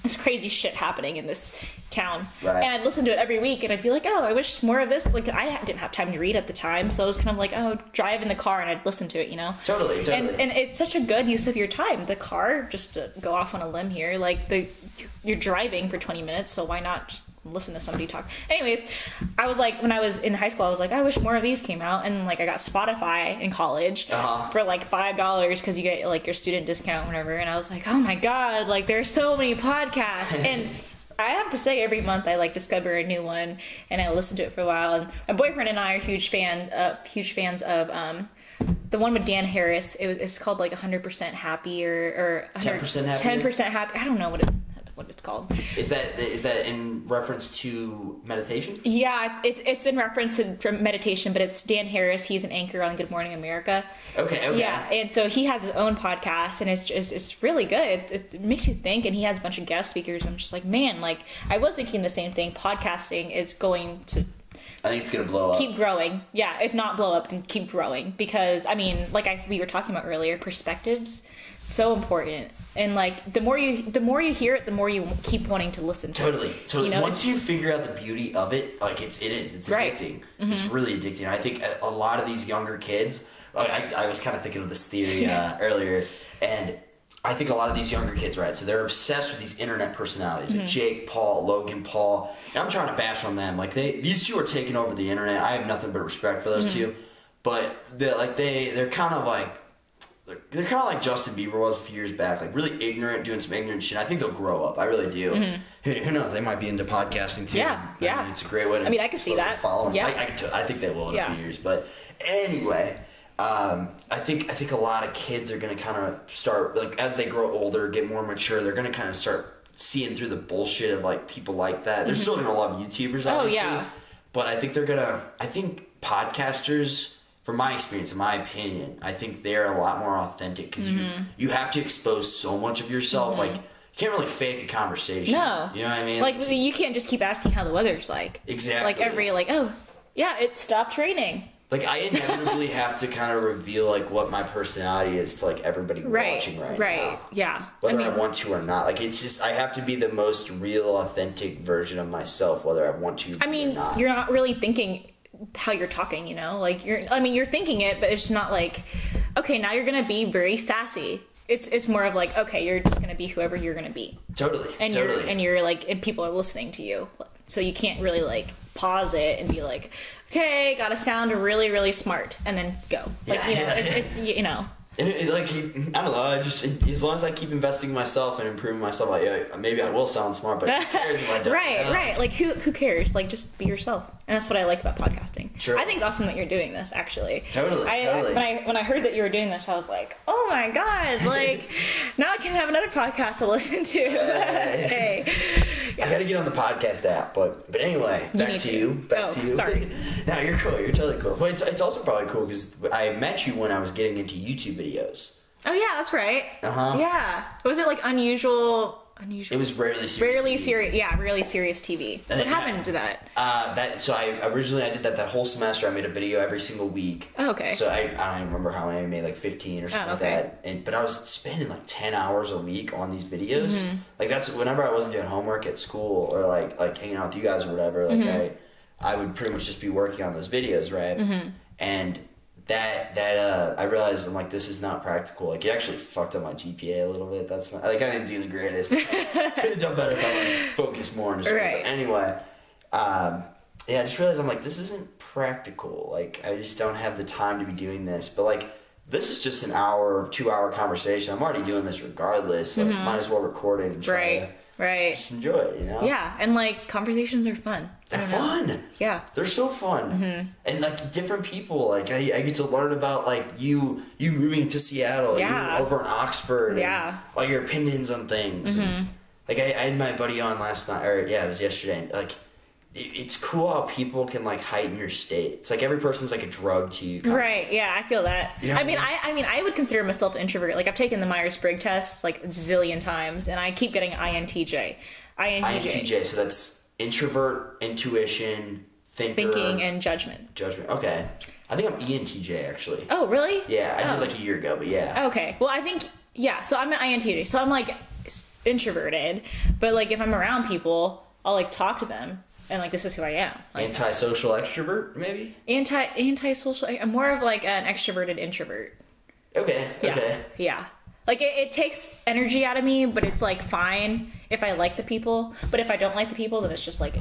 this crazy shit happening in this town. Right. And I'd listen to it every week and I'd be like, oh, I wish more of this. Like I didn't have time to read at the time, so I was kind of like, oh, drive in the car and I'd listen to it, you know. Totally, totally. And and it's such a good use of your time. The car, just to go off on a limb here, like the you're driving for 20 minutes, so why not just listen to somebody talk? Anyways, I was like, when I was in high school, I was like, I wish more of these came out, and like I got Spotify in college Uh-huh. for like five dollars because you get like your student discount, whatever. And I was like, oh my god, like there's so many podcasts [laughs] and. I have to say, every month I like discover a new one, and I listen to it for a while. And my boyfriend and I are huge fan, uh, huge fans of um, the one with Dan Harris. It was it's called like 100% happy or or 10% Happier? 10% happy. I don't know what it what it's called. Is that is that in reference to meditation? Yeah, it, it's in reference to from meditation, but it's Dan Harris. He's an anchor on Good Morning America. Okay, okay. Yeah, and so he has his own podcast, and it's just it's really good. It, it makes you think, and he has a bunch of guest speakers. I'm just like, man, like I was thinking the same thing. Podcasting is going to I think it's gonna blow up. keep growing. Yeah, if not blow up, then keep growing because I mean, like I we were talking about earlier, perspectives so important, and like the more you the more you hear it, the more you keep wanting to listen to. Totally. it. Totally. You know, Once you figure out the beauty of it, like it's it is. It's Right. Mm-hmm. addicting. It's really addicting. I think a, a lot of these younger kids. I, I was kind of thinking of this theory [laughs] uh, earlier, and I think a lot of these younger kids, right? So they're obsessed with these internet personalities, Mm-hmm. like Jake Paul, Logan Paul. And I'm trying to bash on them. Like they, these two are taking over the internet. I have nothing but respect for those Mm-hmm. two, but they like they, they're kind of like. They're, they're kind of like Justin Bieber was a few years back, like really ignorant, doing some ignorant shit. I think they'll grow up. I really do. Who, who knows? They might be into podcasting too. Mm-hmm. Yeah, mean, yeah. it's a great way to. I mean, I could see that. a following. Yeah. I, I, I think they will in Yeah. a few years. But anyway, um, I think I think a lot of kids are going to kind of start like as they grow older, get more mature. They're going to kind of start seeing through the bullshit of like people like that. They're still going to love YouTubers, obviously. Oh, obviously. yeah. But I think they're gonna. I think podcasters, from my experience, in my opinion, I think they're a lot more authentic because Mm-hmm. you you have to expose so much of yourself. Like you can't really fake a conversation. No. you know what I mean? Like you can't just keep asking how the weather's like. Exactly. Like every like oh yeah it stopped raining. Like I inevitably have to kind of reveal like what my personality is to like everybody Right. watching right, Right. now. Yeah. Whether I, I want to or not. Like it's just I have to be the most real, authentic version of myself, whether I want to. I mean not. you're not really thinking how you're talking. You know like you're I mean you're thinking it but it's not like okay now you're gonna be very sassy. It's it's more of like okay you're just gonna be whoever you're gonna be. totally, and totally. you're and you're like and people are listening to you so you can't really like pause it and be like okay gotta sound really really smart and then go like Yeah, you know yeah, it's, yeah. it's you know And it, it, like I don't know, I just as long as I keep investing in myself and improving myself, like yeah, maybe I will sound smart, but who cares if I don't? [laughs] right right like who who cares like just be yourself and that's what i like about podcasting Sure. i think it's awesome that you're doing this actually Totally, I, totally. when i when i heard that you were doing this i was like oh my god like [laughs] now i can have another podcast to listen to [laughs] hey I gotta get on the podcast app, but but anyway, You back to to. you. Back Oh, to you. sorry. [laughs] no, you're cool. You're totally cool. But it's, it's also probably cool because I met you when I was getting into YouTube videos. oh yeah that's right Uh-huh. yeah was it like unusual unusual It was rarely serious. Rarely serious, yeah, really serious TV. And What it- happened to that? Uh, that so I originally I did that that whole semester. I made a video every single week. Oh, okay. So I, I don't remember how many I made like fifteen or something Oh, okay. like that. And but I was spending like ten hours a week on these videos. Mm-hmm. Like that's whenever I wasn't doing homework at school or like like hanging out with you guys or whatever. Like Mm-hmm. I I would pretty much just be working on those videos, right? Mm-hmm. And that that uh, I realized I'm like this is not practical. Like it actually fucked up my GPA a little bit. That's my, like I didn't do the greatest. [laughs] Could have done better if I would focused more on Right. But anyway, um, yeah, I just realized I'm like this isn't practical. Like I just don't have the time to be doing this. But like this is just an hour, or two hour conversation. I'm already doing this regardless. Like might as well record it and try Mm-hmm. Right, to right. just enjoy it. You know? Yeah, and like conversations are fun. They're don't know. fun. Yeah. They're so fun, Mm-hmm. and like different people. Like I, I get to learn about like you, you moving to Seattle, Yeah. you over in Oxford, Yeah. Mm-hmm. like your opinions on things. And, like I, I had my buddy on last night, or yeah, it was yesterday. And, like it's cool how people can like heighten your state. It's like every person's like a drug to you. kinda. Right, yeah, I feel that. You know I mean, I, I mean, I would consider myself an introvert. Like, I've taken the Myers Briggs test like a zillion times, and I keep getting INTJ. INTJ. INTJ, so that's introvert, intuition, thinker, Thinking and judgment. judgment. Okay, I think I'm ENTJ actually. Oh, really? Yeah, I oh. did like a year ago, but yeah. Okay. Well, I think yeah. So I'm an INTJ. So I'm like introverted, but like if I'm around people, I'll like talk to them, and like this is who I am. Like Antisocial extrovert, maybe. anti anti-social. I'm more of like an extroverted introvert. Okay. Yeah. Okay. Yeah. Like it, it takes energy out of me, but it's like fine if I like the people. But if I don't like the people, then it's just like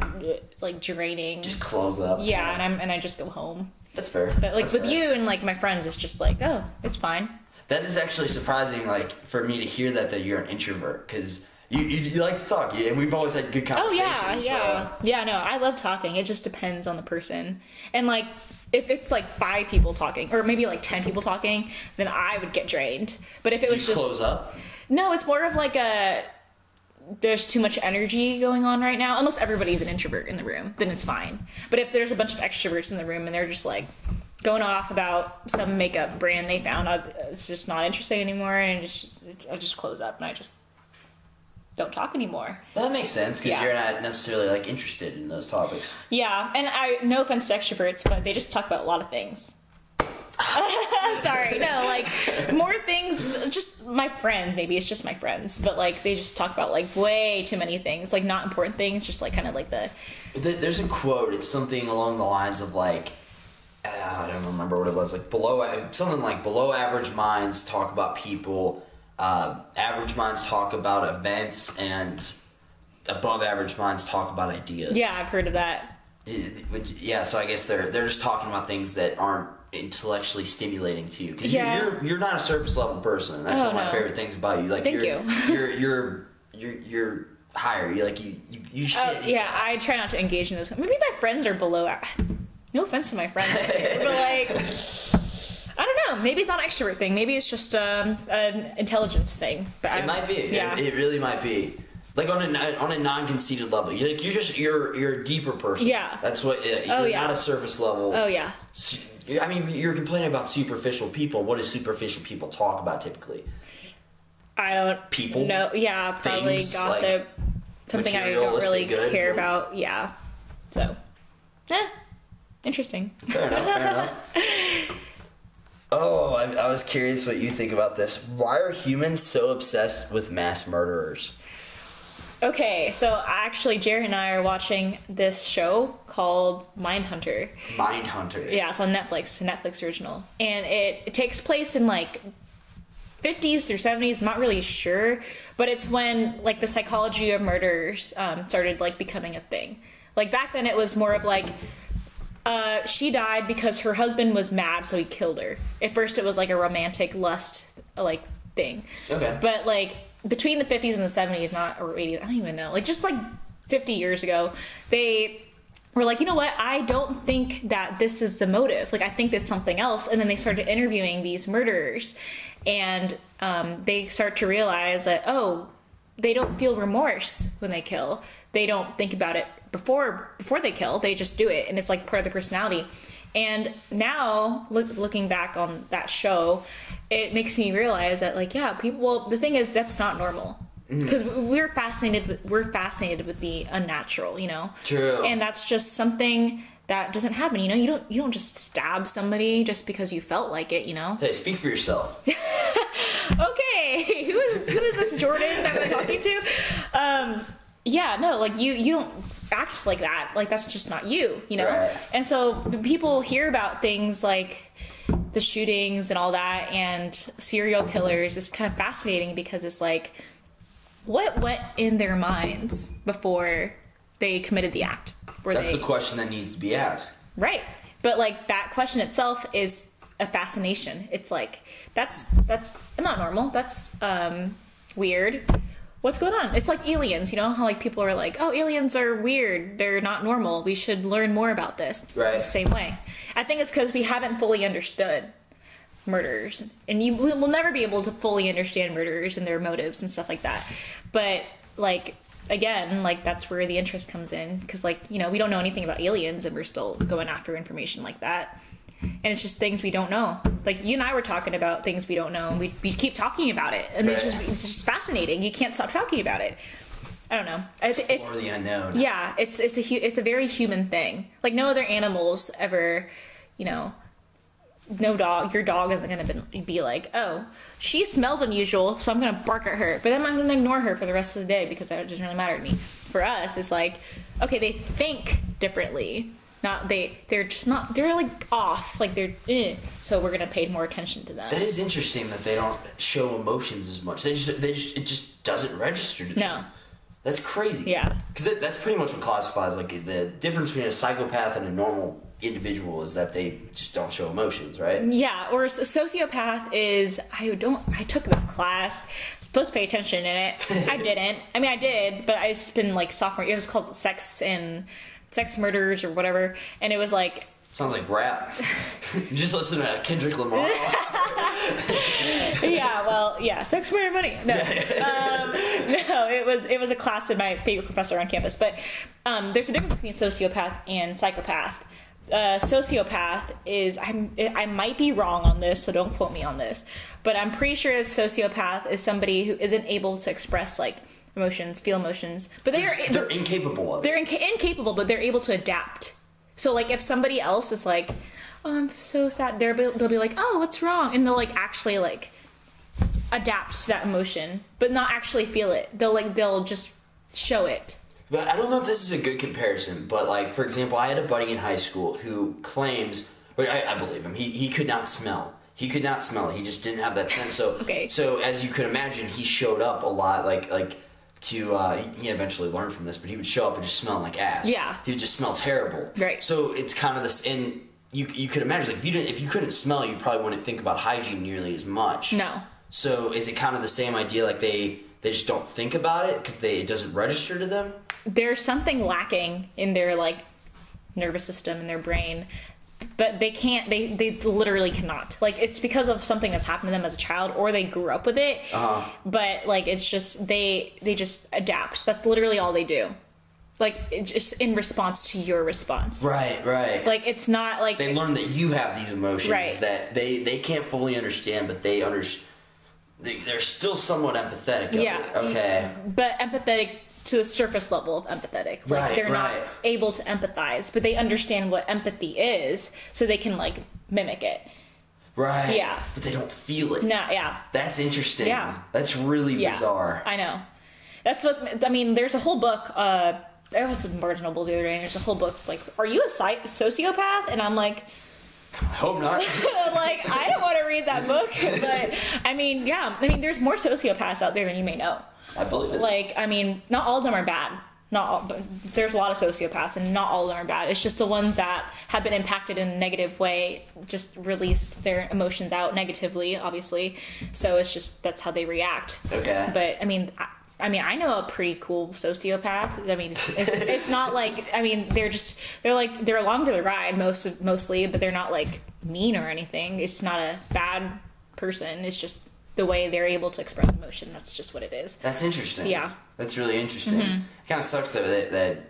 like draining. Just close up. yeah, and I'm and I just go home. That's fair. But like That's with fair. you and like my friends, it's just like oh, it's fine. that is actually surprising. Like for me to hear that that you're an introvert because you, you you like to talk, and we've always had good oh, conversations. Oh conversations. yeah, so- yeah, yeah. No, I love talking. It just depends on the person, and like if it's like five people talking, or maybe like ten people talking, then I would get drained. But if it was just close up. no, it's more of like a there's too much energy going on right now. Unless everybody's an introvert in the room, then it's fine. But if there's a bunch of extroverts in the room and they're just like going off about some makeup brand they found, I, it's just not interesting anymore, and it's just, I just close up and I just don't talk anymore. Well, that makes sense because Yeah. you're not necessarily like interested in those topics. Yeah, and I no offense to extroverts, but they just talk about a lot of things. [laughs] Sorry, no, like more things. Just my friends, maybe it's just my friends, but like they just talk about like way too many things, like not important things, just like kind of like the There's a quote. It's something along the lines of like, uh, I don't remember what it was. Like below, something like below average minds talk about people. Uh, average minds talk about events, and above average minds talk about ideas. Yeah, I've heard of that. Yeah, so I guess they're they're just talking about things that aren't intellectually stimulating to you because Yeah. you're, you're not a surface level person. That's Oh, one of my no. favorite things about you. Like Thank you're, you. [laughs] you're you're you're you're higher. You like you you, you should, Oh, yeah, I try not to engage in those. Maybe my friends are below. No offense to my friends, but like, [laughs] I don't know. Maybe it's not an extrovert thing. Maybe it's just um, an intelligence thing. But It I, might be. Yeah. It, it really might be. Like on a on a non conceited level, you're like you're just you're you're a deeper person. Yeah. that's what. Uh, you're Oh, yeah. not a surface level. oh yeah. I mean, you're complaining about superficial people. What do superficial people talk about typically? I don't People? No, yeah, probably Things, gossip. like, something I don't really care about. Yeah. So, eh, interesting. Fair enough. Fair [laughs] enough. Oh, I, I was curious what you think about this. Why are humans so obsessed with mass murderers? Okay, so actually, Jared and I are watching this show called Mindhunter. Mindhunter. Yeah, it's on Netflix, Netflix original, and it, it takes place in like 50s through 70s. I'm not really sure, but it's when like the psychology of murders um, started like becoming a thing. Like back then, it was more of like uh, she died because her husband was mad, so he killed her. At first, it was like a romantic lust like thing. Okay. But like between the 50s and the 70s, not or 80s, I don't even know. Like just like 50 years ago, they were like, you know what? I don't think that this is the motive. Like I think that's something else. And then they started interviewing these murderers, and um, they start to realize that oh, they don't feel remorse when they kill. They don't think about it before before they kill. They just do it, and it's like part of the personality. And now, look, looking back on that show, it makes me realize that, like, yeah, people. Well, the thing is, that's not normal because we're fascinated. With, we're fascinated with the unnatural, you know. True. And that's just something that doesn't happen. You know, you don't you don't just stab somebody just because you felt like it. You know. Hey, speak for yourself. [laughs] okay, who is who is this Jordan that I'm talking to? Um, yeah, no, like you you don't act like that. Like that's just not you, you know. Right. And so people hear about things like the shootings and all that, and serial killers. It's kind of fascinating because it's like what went in their minds before they committed the act. Were That's they the question that needs to be asked. Right. But like that question itself is a fascination. It's like that's that's not normal. That's um weird. What's going on? It's like aliens, you know how like people are like, "Oh, aliens are weird. They're not normal. We should learn more about this." Right. The same way. I think it's cuz we haven't fully understood murderers. And you we will never be able to fully understand murderers and their motives and stuff like that. But like again, like that's where the interest comes in because like, you know, we don't know anything about aliens and we're still going after information like that. And it's just things we don't know. Like you and I were talking about things we don't know, and we, we keep talking about it, and it's just it's just fascinating. You can't stop talking about it. I don't know. It's, it's the unknown. yeah, it's it's a hu- it's a very human thing. Like no other animals ever, you know. No dog, your dog isn't gonna be like, oh, she smells unusual, so I'm gonna bark at her, but then I'm gonna ignore her for the rest of the day because that doesn't really matter to me. For us, it's like, okay, they think differently. Not they, they're just not. They're like off, like they're. Eh, so we're gonna pay more attention to them. That is interesting that they don't show emotions as much. They just, they just it just doesn't register to them. No. That's crazy. Yeah. Because that, that's pretty much what classifies like the difference between a psychopath and a normal individual is that they just don't show emotions, right? Yeah, or a sociopath is I don't I took this class supposed to pay attention in it. I [laughs] didn't. I mean I did, but it's been like sophomore. It was called sex and sex murders or whatever, and it was like Sounds like rap. [laughs] just listen to Kendrick Lamar. [laughs] yeah, well, yeah, sex, murder, money. No, [laughs] um, no, it was it was a class with my favorite professor on campus. But um, there's a difference between sociopath and psychopath. Uh, sociopath is I'm I might be wrong on this, so don't quote me on this, but I'm pretty sure a sociopath is somebody who isn't able to express like emotions, feel emotions, but they are They're incapable of it. they're inca- incapable, but they're able to adapt. So like if somebody else is like, "Oh, I'm so sad," they're be- they'll be like, "Oh, what's wrong?" and they'll like actually like adapt to that emotion, but not actually feel it. They'll like they'll just show it. But I don't know if this is a good comparison, but like for example, I had a buddy in high school who claims, I, I believe him. He he could not smell. He could not smell it. He just didn't have that sense. So [laughs] Okay. So as you could imagine, he showed up a lot, like like to. Uh, he- eventually learned from this, but he would show up and just smell like ass. Yeah. He would just smell terrible. Right. So it's kind of this, and you you could imagine like if you didn't if you couldn't smell, you probably wouldn't think about hygiene nearly as much. No. So is it kind of the same idea? Like they they just don't think about it because they it doesn't register to them. there's something lacking in their like nervous system in their brain but they can't they they literally cannot like it's because of something that's happened to them as a child or they grew up with it Uh-huh. but like it's just they they just adapt that's literally all they do like it just in response to your response Right. Right. like it's not like they learn that you have these emotions Right. that they they can't fully understand, but they understand. They, they're still somewhat empathetic. Yeah. It. Okay. but empathetic to the surface level of empathetic. Like Right, they're right. not able to empathize, but they understand what empathy is, so they can like mimic it. Right. Yeah. But they don't feel it. No, yeah, That's interesting. Yeah. That's really yeah. bizarre. I know. That's what I mean. There's a whole book. Uh, there was some and Noble the other day. and There's a whole book like, "Are you a psy- sociopath?" And I'm like, I hope not. [laughs] like I don't want to read that book. [laughs] But I mean, yeah. I mean, there's more sociopaths out there than you may know. I believe it. like i mean not all of them are bad not all, but there's a lot of sociopaths and not all of them are bad it's just the ones that have been impacted in a negative way just release their emotions out negatively obviously so it's just that's how they react Okay. but i mean I, I mean, I know a pretty cool sociopath. I mean, it's, it's, it's not like I mean, they're just they're like they're along for the ride most mostly, but they're not like mean or anything. It's not a bad person. It's just the way they're able to express emotion. That's just what it is. That's interesting. Yeah. That's really interesting. Mm-hmm. It kind of sucks though that, that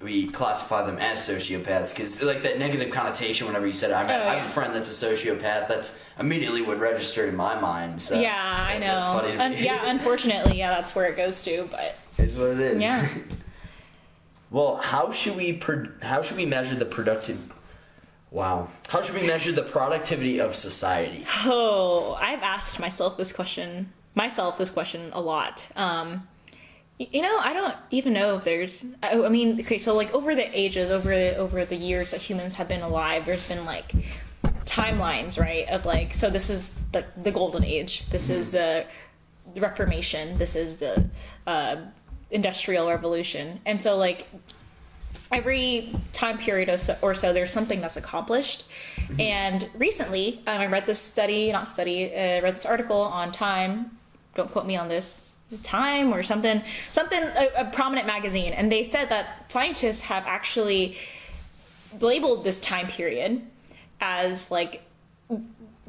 we classify them as sociopaths because like that negative connotation whenever you said it. I, mean, Oh, I have yeah. a friend that's a sociopath. That's immediately would register in my mind. So Yeah, I know. That's funny to Un- me. yeah, unfortunately, yeah, that's where it goes to. But It's what it is. yeah, [laughs] Well, how should we pro- how should we measure the productive? Wow. How should we measure the productivity of society? oh, I've asked myself this question, myself this question a lot. Um, you know, I don't even know if there's. I mean, okay, so like over the ages, over the over the years that humans have been alive, there's been like timelines, right? Of like, so this is the the golden age. This is the Reformation. This is the uh, Industrial Revolution, and so like every time period or so, or so there's something that's accomplished. And recently um, i read this study not study uh, read this article on time. Don't quote me on this. Time or something something a, a prominent magazine. And they said that scientists have actually labeled this time period as like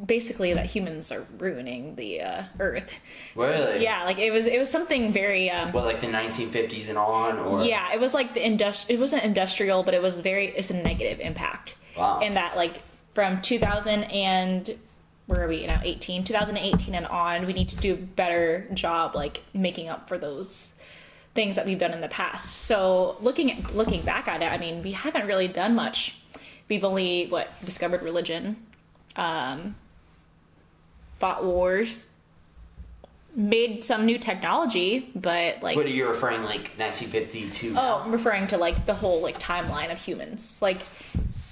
basically that humans are ruining the uh, earth Really? yeah like it was it was something very um, What, like the 1950s and on, or yeah, it was like the industri- It wasn't industrial, but it was very. It's a negative impact. Wow. And that like from 2000 and where are we now? 18, 2018 and on, we need to do a better job like making up for those things that we've done in the past. So looking at looking back at it, I mean, we haven't really done much. We've only what discovered religion, um, fought wars, made some new technology, but like What are you referring like 1950 to? Oh, I'm referring to like the whole like timeline of humans, like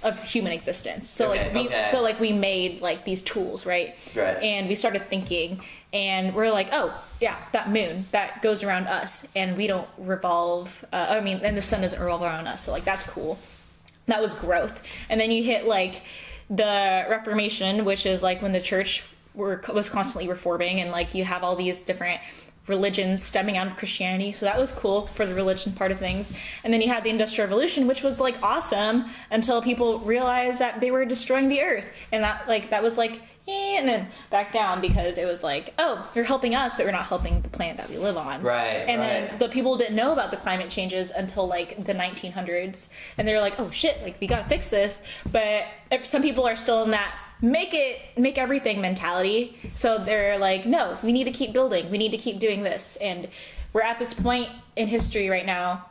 of human existence. So like we okay. so like we made like these tools, right? Right. And we started thinking and we're like, oh, yeah, that moon that goes around us and we don't revolve uh, I mean, and the sun doesn't revolve around us. So like that's cool. That was growth. And then you hit like the Reformation, which is like when the church were was constantly reforming and like you have all these different religions stemming out of Christianity. So that was cool for the religion part of things. And then you had the Industrial Revolution, which was like awesome until people realized that they were destroying the earth. And that like that was like eh, and then back down because it was like, oh, you're helping us, but you're not helping the planet that we live on. Right, And right. then the people didn't know about the climate changes until like the 1900s, and they're like, "Oh shit! Like we gotta fix this." But if some people are still in that make it make everything mentality, so they're like, "No, we need to keep building. We need to keep doing this." And we're at this point in history right now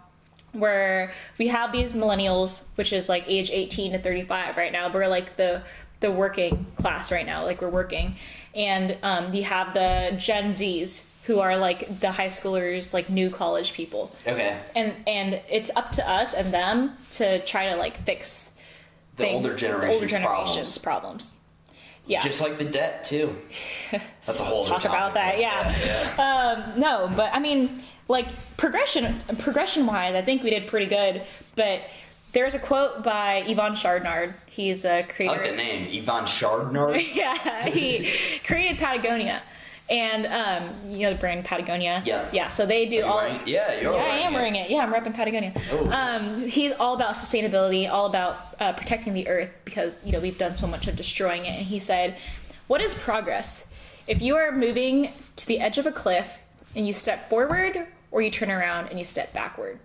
where we have these millennials, which is like age 18 to 35 right now. But we're like the the working class right now, like we're working, and um, you have the Gen Zs who are like the high schoolers, like new college people, Okay. and and it's up to us and them to try to like fix The thing- older generation's older generation's problems. Yeah. Just like the debt too. [laughs] That's a whole talk about that. but Yeah. [laughs] Um, no, but I mean, like progression, progression wise, I think we did pretty good. But there's a quote by Yvon Chardonnard. He's a creator. like the name Yvon Chardonnard. [laughs] yeah, he created Patagonia, and um, you know the brand Patagonia. Yeah. Yeah. So they do all. wearing- yeah, you're Yeah, I am it. wearing it. Yeah, I'm repping Patagonia. Oh. Um, he's all about sustainability, all about uh, protecting the earth because you know we've done so much of destroying it. And he said, "What is progress? If you are moving to the edge of a cliff and you step forward, or you turn around and you step backward."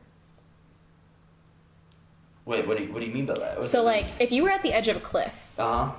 Wait, what do you, what do you mean by that? So, like, if you were at the edge of a cliff uh huh.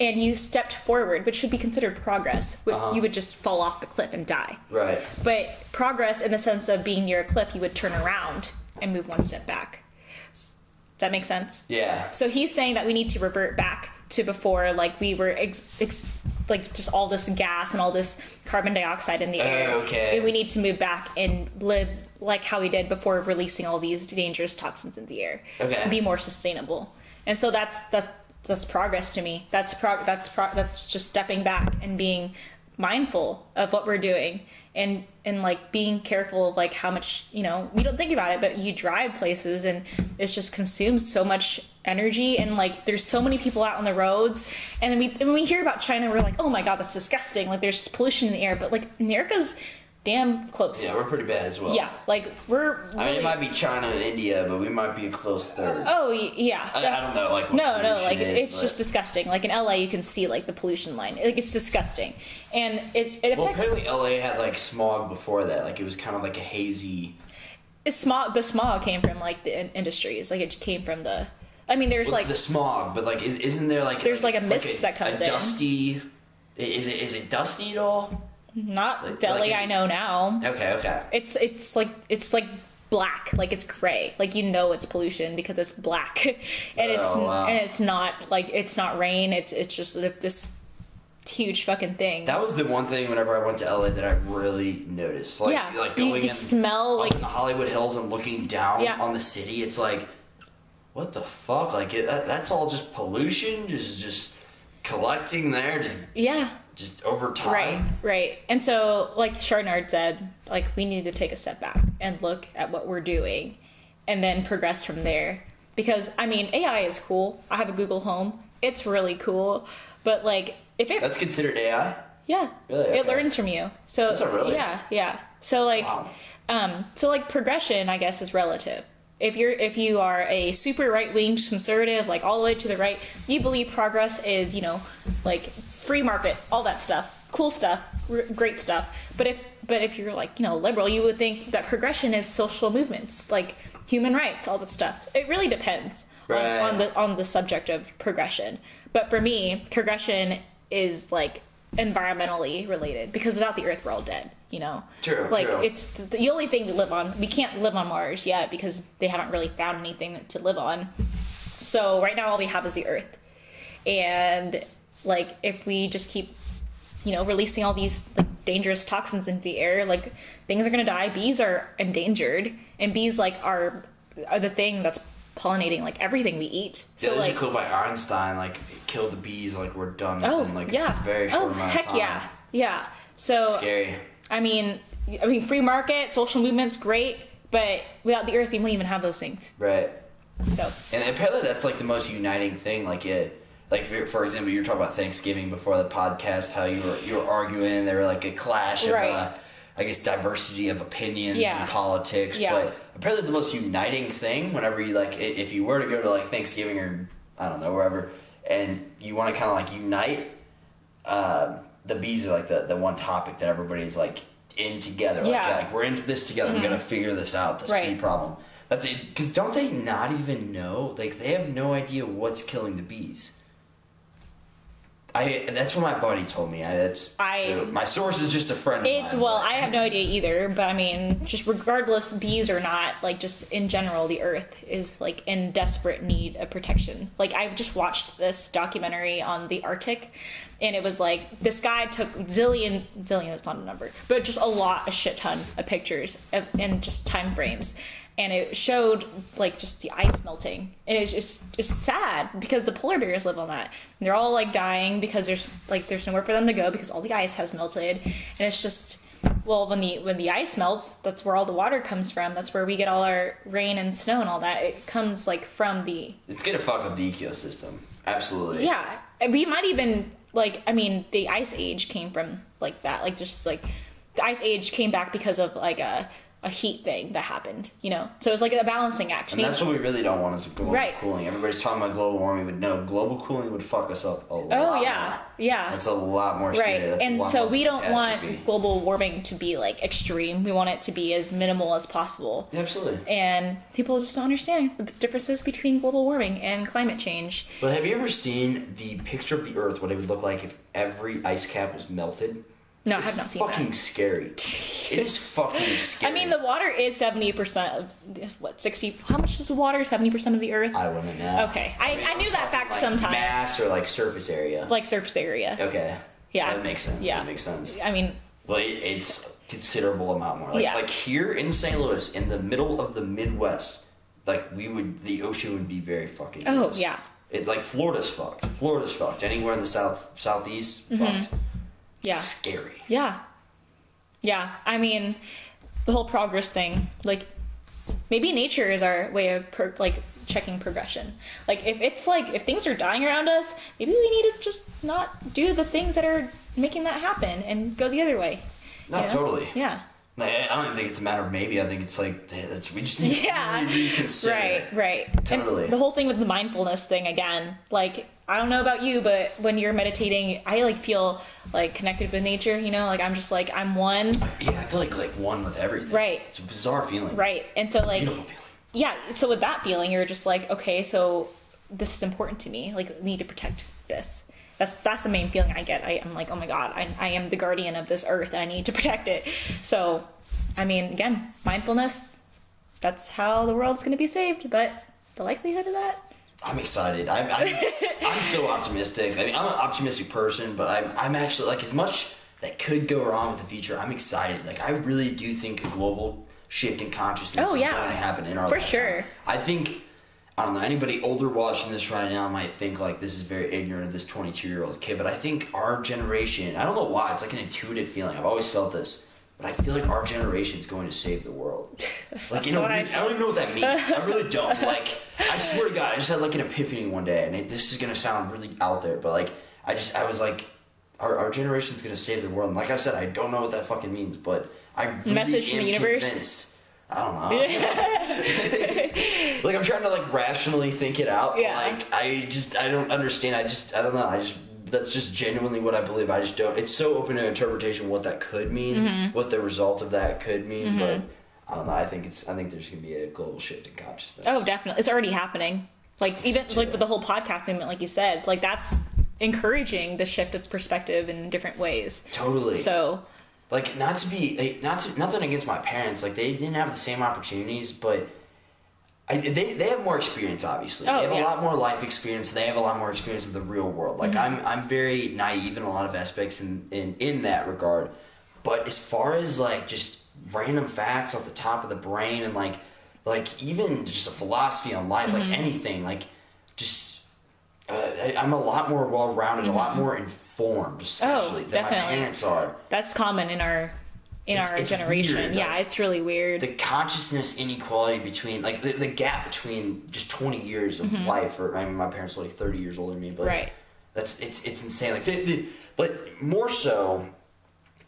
And you stepped forward, which should be considered progress, Uh-huh. you would just fall off the cliff and die. Right. But progress, in the sense of being near a cliff, you would turn around and move one step back. Does that make sense? Yeah. So he's saying that we need to revert back to before, like we were, ex- ex- like just all this gas and all this carbon dioxide in the air. okay. And we need to move back and live like how we did before releasing all these dangerous toxins in the air. Okay. And be more sustainable. And so that's that's that's progress to me. That's prog- that's pro- that's just stepping back and being mindful of what we're doing and and like being careful of like how much you know we don't think about it but you drive places and it's just consumes so much energy and like there's so many people out on the roads and then we when we hear about china we're like oh my god that's disgusting like there's pollution in the air but like america's damn close Yeah, we're pretty bad as well. yeah like we're I mean, it might be China and India, but we might be a close third. oh yeah I, I don't know, like no, no, like is, it's but- just disgusting. Like in LA, you can see like the pollution line. Like it's disgusting, and it it Well, apparently LA had like smog before that. Like it was kind of like a hazy. it's smog. The smog came from like the in- industries. Like it came from the. I mean, there's like the smog, but like, is, isn't there like There's, like, a mist that comes a in. dusty? Is it is it dusty at all? Not like- Delhi. like- I know now. Okay, okay. It's it's like it's like black. Like it's gray. Like you know it's pollution because it's black, [laughs] and it's Oh, wow. and it's not like it's not rain. It's it's just this huge fucking thing. That was the one thing whenever I went to LA that I really noticed. Like, Yeah, like you going can in, smell, up like- in the Hollywood Hills and looking down Yeah. on the city. It's like, what the fuck? Like it, that, that's all just pollution, just just collecting there, just yeah. Just over time. Right, right. And so, like Chardonnard said, like we need to take a step back and look at what we're doing, and then progress from there. Because I mean, AI is cool. I have a Google Home. It's really cool. But like, if it, That's considered AI. yeah, Really? it learns from you. So really? yeah, yeah. So like, Wow. um, so like progression, I guess, is relative. If you're if you are a super right wing conservative, like all the way to the right, you believe progress is you know like free market, all that stuff, cool stuff, great stuff. But if but if you're like you know liberal, you would think that progression is social movements, like human rights, all that stuff. It really depends Right. on, on the on the subject of progression. But for me, progression is like environmentally related because without the earth we're all dead you know? True, like true. it's th- the only thing we live on we can't live on mars yet because they haven't really found anything to live on. So right now all we have is the earth. And like if we just keep you know releasing all these like dangerous toxins into the air like things are going to die. Bees are endangered and bees like are are the thing that's pollinating like everything we eat Yeah, so like cool by Einstein. Like kill the bees. Like we're done. Oh in, like yeah. very short oh heck of time. yeah, yeah. So Scary. I mean, I mean, free market, social movements, great, but without the earth, we wouldn't even have those things. Right. So And apparently that's like the most uniting thing. Like it, like for- for example, you were talking about Thanksgiving before the podcast, how you were you were arguing, there were like a clash of, Right. uh, I guess, diversity of opinions Yeah. and politics. Yeah. But apparently the most uniting thing, whenever you like, if you were to go to like Thanksgiving or I don't know wherever, and you want to kind of like unite, um, the bees are like the the one topic that everybody's like in together. Like, Yeah. Mm-hmm. like we're into this together. We're gonna figure this out. This Right. bee problem. That's it. Because don't they not even know? Like they have no idea what's killing the bees. I. That's what my buddy told me. I. That's. I- so my source is just a friend. Of it's mine, well, I have no idea either, but I mean, just regardless, bees or not, like just in general, the earth is like in desperate need of protection. Like I've just watched this documentary on the Arctic, and it was like this guy took zillion zillion is not a number but just a lot a shit ton of pictures of, and just time frames and it showed like just the ice melting. And it's just it's sad because the polar bears live on that. And they're all like dying because there's like there's nowhere for them to go because all the ice has melted. And it's just well when the when the ice melts that's where all the water comes from. That's where we get all our rain and snow and all that. It comes like from the It's gonna fuck up the ecosystem. Absolutely. yeah. We might even like i mean the ice age came from like that. Like just like the ice age came back because of like a a heat thing that happened you know so it's like a balancing act And that's what we really don't want is global Right. cooling. Everybody's talking about global warming, but no, global cooling would fuck us up a oh, lot. oh yeah more. yeah That's a lot more scary. right That's a and lot so more we don't catastrophe. want global warming to be like extreme we want it to be as minimal as possible Yeah, absolutely. and people just don't understand the differences between global warming and climate change But have you ever seen the picture of the Earth, what it would look like if every ice cap was melted? no i have not seen it. fucking that scary. [laughs] It is fucking scary. I mean, the water is seventy percent of what sixty? How much is the water? Seventy percent of the Earth. I wouldn't know. Okay, I, mean, I knew that fact like sometime. Mass or like surface area. Like surface area. okay. Yeah. That makes sense. Yeah. That makes sense. I mean, Well, it, it's considerable amount more. Like, Yeah. like here in St. Louis, in the middle of the Midwest, like we would, the ocean would be very fucking. Oh, gross. yeah. It's like Florida's fucked. Florida's fucked. Anywhere in the south, southeast, fucked. Mm-hmm. yeah, Scary. yeah, yeah. I mean, the whole progress thing. Like, maybe nature is our way of per- like checking progression. Like, if it's like if things are dying around us, maybe we need to just not do the things that are making that happen and go the other way. No, you know? totally. Yeah. Like, I don't even think it's a matter of maybe. I think it's like we just need [laughs] Yeah. to really reconsider. Right, right. Totally. And the whole thing with the mindfulness thing again, like I don't know about you, but when you're meditating, I like feel like connected with nature, you know, like I'm just like I'm one. Yeah, I feel like like one with everything. Right. It's a bizarre feeling. Right. And so like Beautiful feeling. yeah, so with that feeling you're just like, okay, so this is important to me. Like we need to protect this. That's that's the main feeling I get. I, I'm like, oh my god, I, I am the guardian of this earth and I need to [laughs] protect it. So I mean, again, mindfulness, that's how the world's gonna be saved, but the likelihood of that I'm excited. I'm, I'm, I'm so [laughs] optimistic. I mean, I'm an optimistic person, but I'm, I'm actually like as much that could go wrong with the future. I'm excited. Like I really do think a global shift in consciousness Oh, is yeah. going to happen in our For lifetime. sure. I think I don't know anybody older watching this right now might think like this is very ignorant of this 22 year old kid, but I think our generation. I don't know why. It's like an intuitive feeling. I've always felt this. But I feel like our generation is going to save the world. [laughs] Like you know, what I I, don't even know what that means. I really [laughs] don't. Like, I swear to God, I just had like an epiphany one day, and it, this is gonna sound really out there, but like, I just, I was like, our, our generation is gonna save the world. And like I said, I don't know what that fucking means, but I really Message from am the universe? Convinced. I don't know. [laughs] like I'm trying to like rationally think it out. Yeah. Like I just I don't understand. I just I don't know. I just that's just genuinely what I believe. I just don't. It's so open to interpretation what that could mean, Mm-hmm. what the result of that could mean, but. I don't know. I think it's. I think there's gonna be a global shift in consciousness. Oh, definitely. It's already happening. Like even like with the whole podcast movement, like you said, like that's encouraging the shift of perspective in different ways. totally. So like, not to be, like, not to, nothing against my parents. Like, they didn't have the same opportunities, but I, they they have more experience. Obviously, Oh, they have yeah. a lot more life experience. They have a lot more experience of the real world. Like, Mm-hmm. I'm I'm very naive in a lot of aspects in in in that regard. But as far as like just random facts off the top of the brain and like like even just a philosophy on life, Mm-hmm. like anything, like just uh, I, I'm a lot more well rounded, a lot more informed, especially than my Mm-hmm. Oh, definitely. parents are. that's common in our in It's- our it's generation. weird, yeah, like- it's really weird. the consciousness inequality between like the, the gap between just 20 years of life or i mean my parents are like 30 years older than me but Mm-hmm. Right. that's it's it's insane like but more so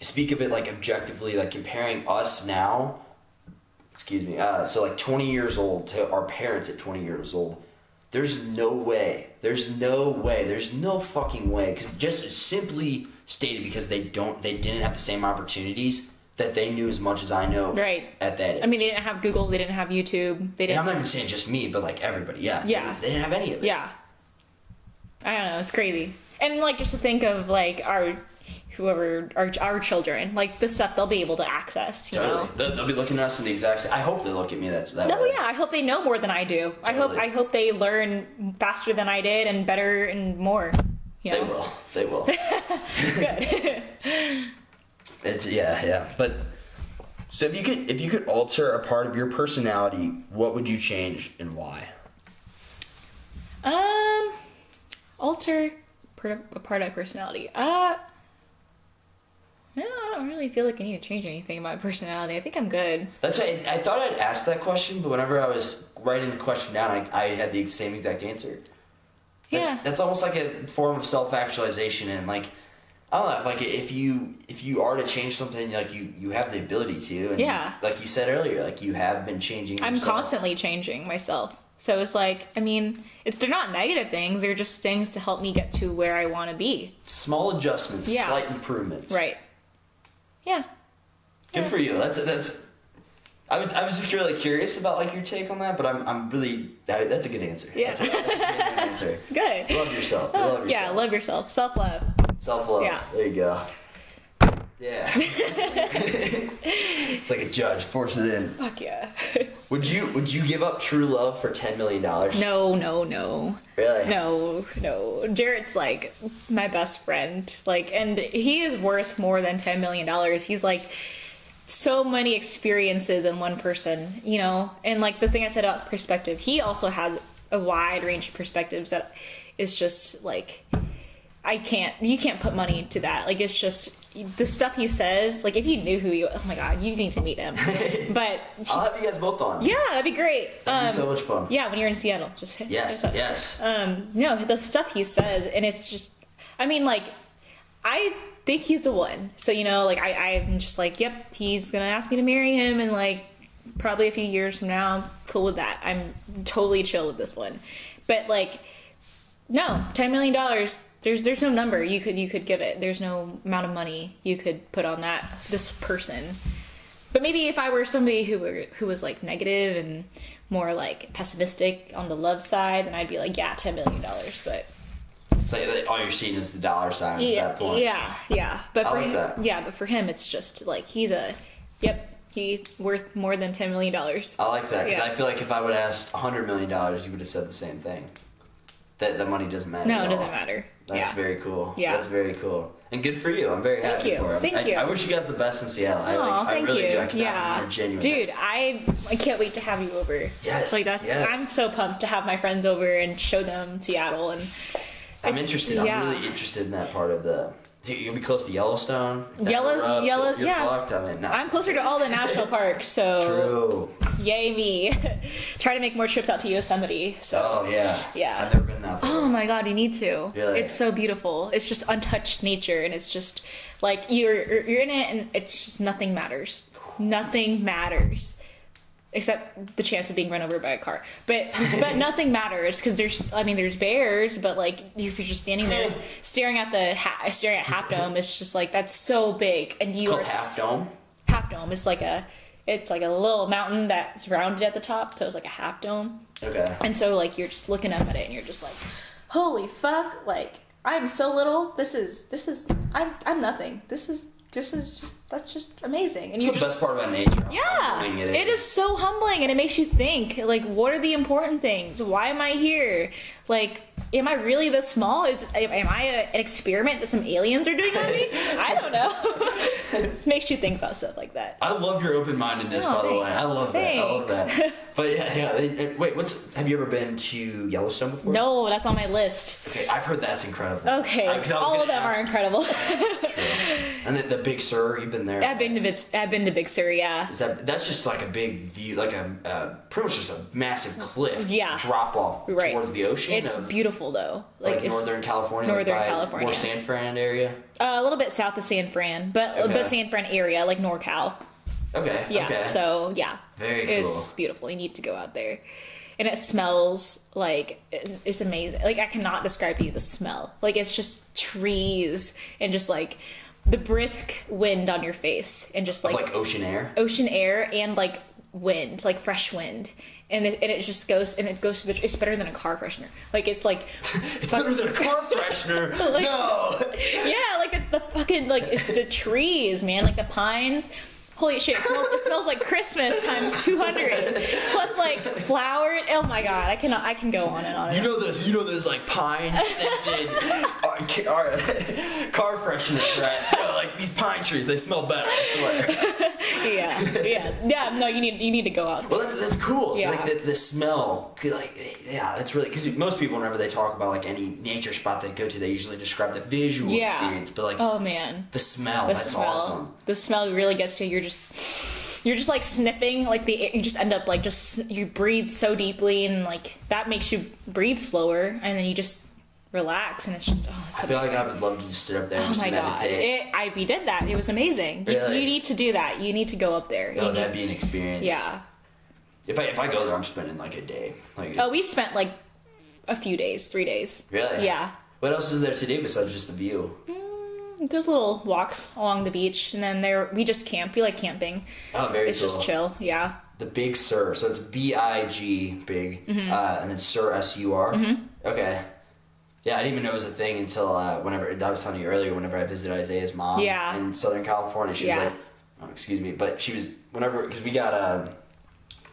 speak of it like objectively like comparing us now excuse me uh, so like 20 years old to our parents at 20 years old there's no way there's no way there's no fucking way because just simply stated because they don't they didn't have the same opportunities that they knew as much as i know Right. at that age. I mean, they didn't have Google, they didn't have YouTube, they didn't. i'm not even saying just me but like everybody yeah Yeah. they didn't have any of it yeah. I don't know. It's crazy. And like just to think of like our whoever our our children, like the stuff they'll be able to access. You Totally. know. They'll, they'll be looking at us in the exact same. I hope they look at me that's that Oh way. yeah, I hope they know more than I do. totally. I hope I hope they learn faster than I did and better and more. You They will. They will. [laughs] [laughs] Good. [laughs] It's yeah, yeah. But so if you could if you could alter a part of your personality, what would you change and why? um, alter part of, a part of my personality. Uh, no, I don't really feel like I need to change anything about my personality. I think I'm good. That's right. I, I thought I'd ask that question, but whenever I was writing the question down, I, I had the same exact answer. That's, Yeah. that's almost like a form of self actualization, and like I don't know, if, like if you if you are to change something, like you you have the ability to, and Yeah. like you said earlier, like you have been changing. I'm constantly changing myself. So it's like, I mean, it's, they're not negative things. They're just things to help me get to where I want to be. small adjustments, Yeah. slight improvements. Right. Yeah. Good for you. That's that's. I was I was just really curious about like your take on that, but I'm I'm really that, that's a good answer. Yeah. That's a, that's a good answer. [laughs] Good. Love yourself. Love [laughs] yourself. Yeah, love yourself. Self love. Self love. Yeah. There you go. Yeah. [laughs] it's like a judge. Force it in. Fuck yeah. [laughs] Would you Would you give up true love for ten million dollars? no, no, no. Really? No, no. Jarrett's like my best friend. Like, and he is worth more than $10 million. He's like so many experiences in one person, you know? And like the thing I said about perspective, he also has a wide range of perspectives that is just like, I can't, you can't put money to that. Like, it's just the stuff he says. Like, if you knew who he oh my God, you need to meet him. [laughs] But I'll have you guys both on. yeah, that'd be great. That'd Um, be so much fun. yeah, when you're in Seattle, just hit Yes. hit. Yes. Um, no, the stuff he says, and it's just, I mean, like, I think he's the one. So you know, like, I, I'm just like, yep, he's gonna ask me to marry him, and like, probably a few years from now, I'm cool with that. I'm totally chill with this one. But like, no, ten million dollars. There's there's no number you could you could give it. There's no amount of money you could put on that this person. But maybe if I were somebody who were who was like negative and more like pessimistic on the love side, then I'd be like, yeah, ten million dollars. But So all you're seeing is the dollar sign at yeah, that point. yeah, yeah. But I for like him, that. yeah, but for him, it's just like he's a, yep, he's worth more than ten million dollars. I like that because Yeah. I feel like if I would have asked hundred million dollars, you would have said the same thing. That the money doesn't matter. No, it doesn't matter. That's yeah. very cool. Yeah. That's very cool. And good for you. I'm very Thank happy you. for him. Thank I, you. I wish you guys the best in Seattle. I, like, I thank really you. do. I could not be yeah, genuine. dude, That's- I I can't wait to have you over. Yes, like that's yes. I'm so pumped to have my friends over and show them Seattle and. I'm interested. yeah. I'm really interested in that part of the. You'll be close to Yellowstone. Yellow- erupts, Yellow- yeah. fucked. I mean, no. I'm closer to all the national parks, so True. yay me! [laughs] Try to make more trips out to Yosemite. So. Oh yeah. Yeah. I've never been out there. Oh my god, you need to. Really? It's so beautiful. It's just untouched nature, and it's just like you're you're in it, and it's just nothing matters. Nothing matters, except the chance of being run over by a car. But [laughs] but nothing matters because there's I mean there's bears, but like if you're just standing there [laughs] staring at the ha- staring at Half Dome, it's just like that's so big, and you Called are Half Dome. Half Dome. It's like a it's like a little mountain that's rounded at the top, so it's like a half dome. Okay. And so like you're just looking up at it and you're just like, holy fuck, like I'm so little. This is this is I'm I'm nothing. This is this is just that's just amazing. And you're the just best part about nature. yeah, humbling it is so humbling and it makes you think like what are the important things? Why am I here? Like am I really this small? Is am I a, an experiment that some aliens are doing on me? [laughs] I don't know. [laughs] makes you think about stuff like that. I love your open mindedness, Oh, by the way. I love that. I love Thanks. that. [laughs] But yeah, yeah. it- it- wait, what's? Have you ever been to Yellowstone before? No, that's on my list. Okay, I've heard that's incredible. Okay, I- 'cause I was all of them are incredible. True. And then the Big Sur, you've been there. I've been to Big, I've been to Big Sur, yeah. Is that that's just like a big view, like a uh, pretty much just a massive cliff. Yeah. Drop off Right. towards the ocean. It's of, beautiful though. Like, Like, Northern California. Northern like California. More San Fran area. uh, a little bit south of San Fran, but Okay. but San Fran area, like NorCal. Okay. Yeah. Okay. So yeah, Very It's beautiful. You need to go out there, and it smells like it's amazing. Like I cannot describe to you the smell. Like it's just trees and just like the brisk wind on your face and just like, like ocean air. ocean air and like wind, like fresh wind. And it, and it just goes and it goes to the. It's better than a car freshener. Like it's like, [laughs] It's better than a car [laughs] freshener. [laughs] Like- no. yeah, like the, the fucking like it's the trees, man, like the pines. Holy shit! It smells, it smells like Christmas times two hundred. Plus like flower. Oh my god, I cannot. I can go on and on. And You on. know those. You know those like pine scented car, car, [laughs] car freshener, right? [laughs] Like these pine trees, they smell better. I swear. [laughs] yeah, yeah, yeah. No, you need you need to go out. Well, that's that's cool. Yeah. Like the, the smell, like yeah, that's really because most people whenever they talk about like any nature spot they go to, they usually describe the visual Yeah. experience, but like Oh man, the smell, the that's smell. awesome. The smell really gets to you. You're just you're just like sniffing like the air. You just end up like just you breathe so deeply and like that makes you breathe slower and then you just relax and it's just oh it's I feel like I would love to just sit up there and Oh just my god! meditate. It, I we did that. It was amazing. You, Really? you need to do that. You need to go up there. Oh, You that'd need- be an experience. yeah. If I if I go there, I'm spending like a day. Like Oh, we spent like a few days, three days. really? Yeah. What else is there to do besides just the view? There's little walks along the beach, and then there we just camp. We like camping. Oh, very It's cool. just chill. Yeah. The Big Sur. So it's B I G big, Mm-hmm. uh, and then Sur S U R. Okay. Yeah, I didn't even know it was a thing until uh, whenever I was telling you earlier. Whenever I visited Isaiah's mom Yeah. in Southern California, she Yeah. was like, oh, "Excuse me," but she was whenever because we got a.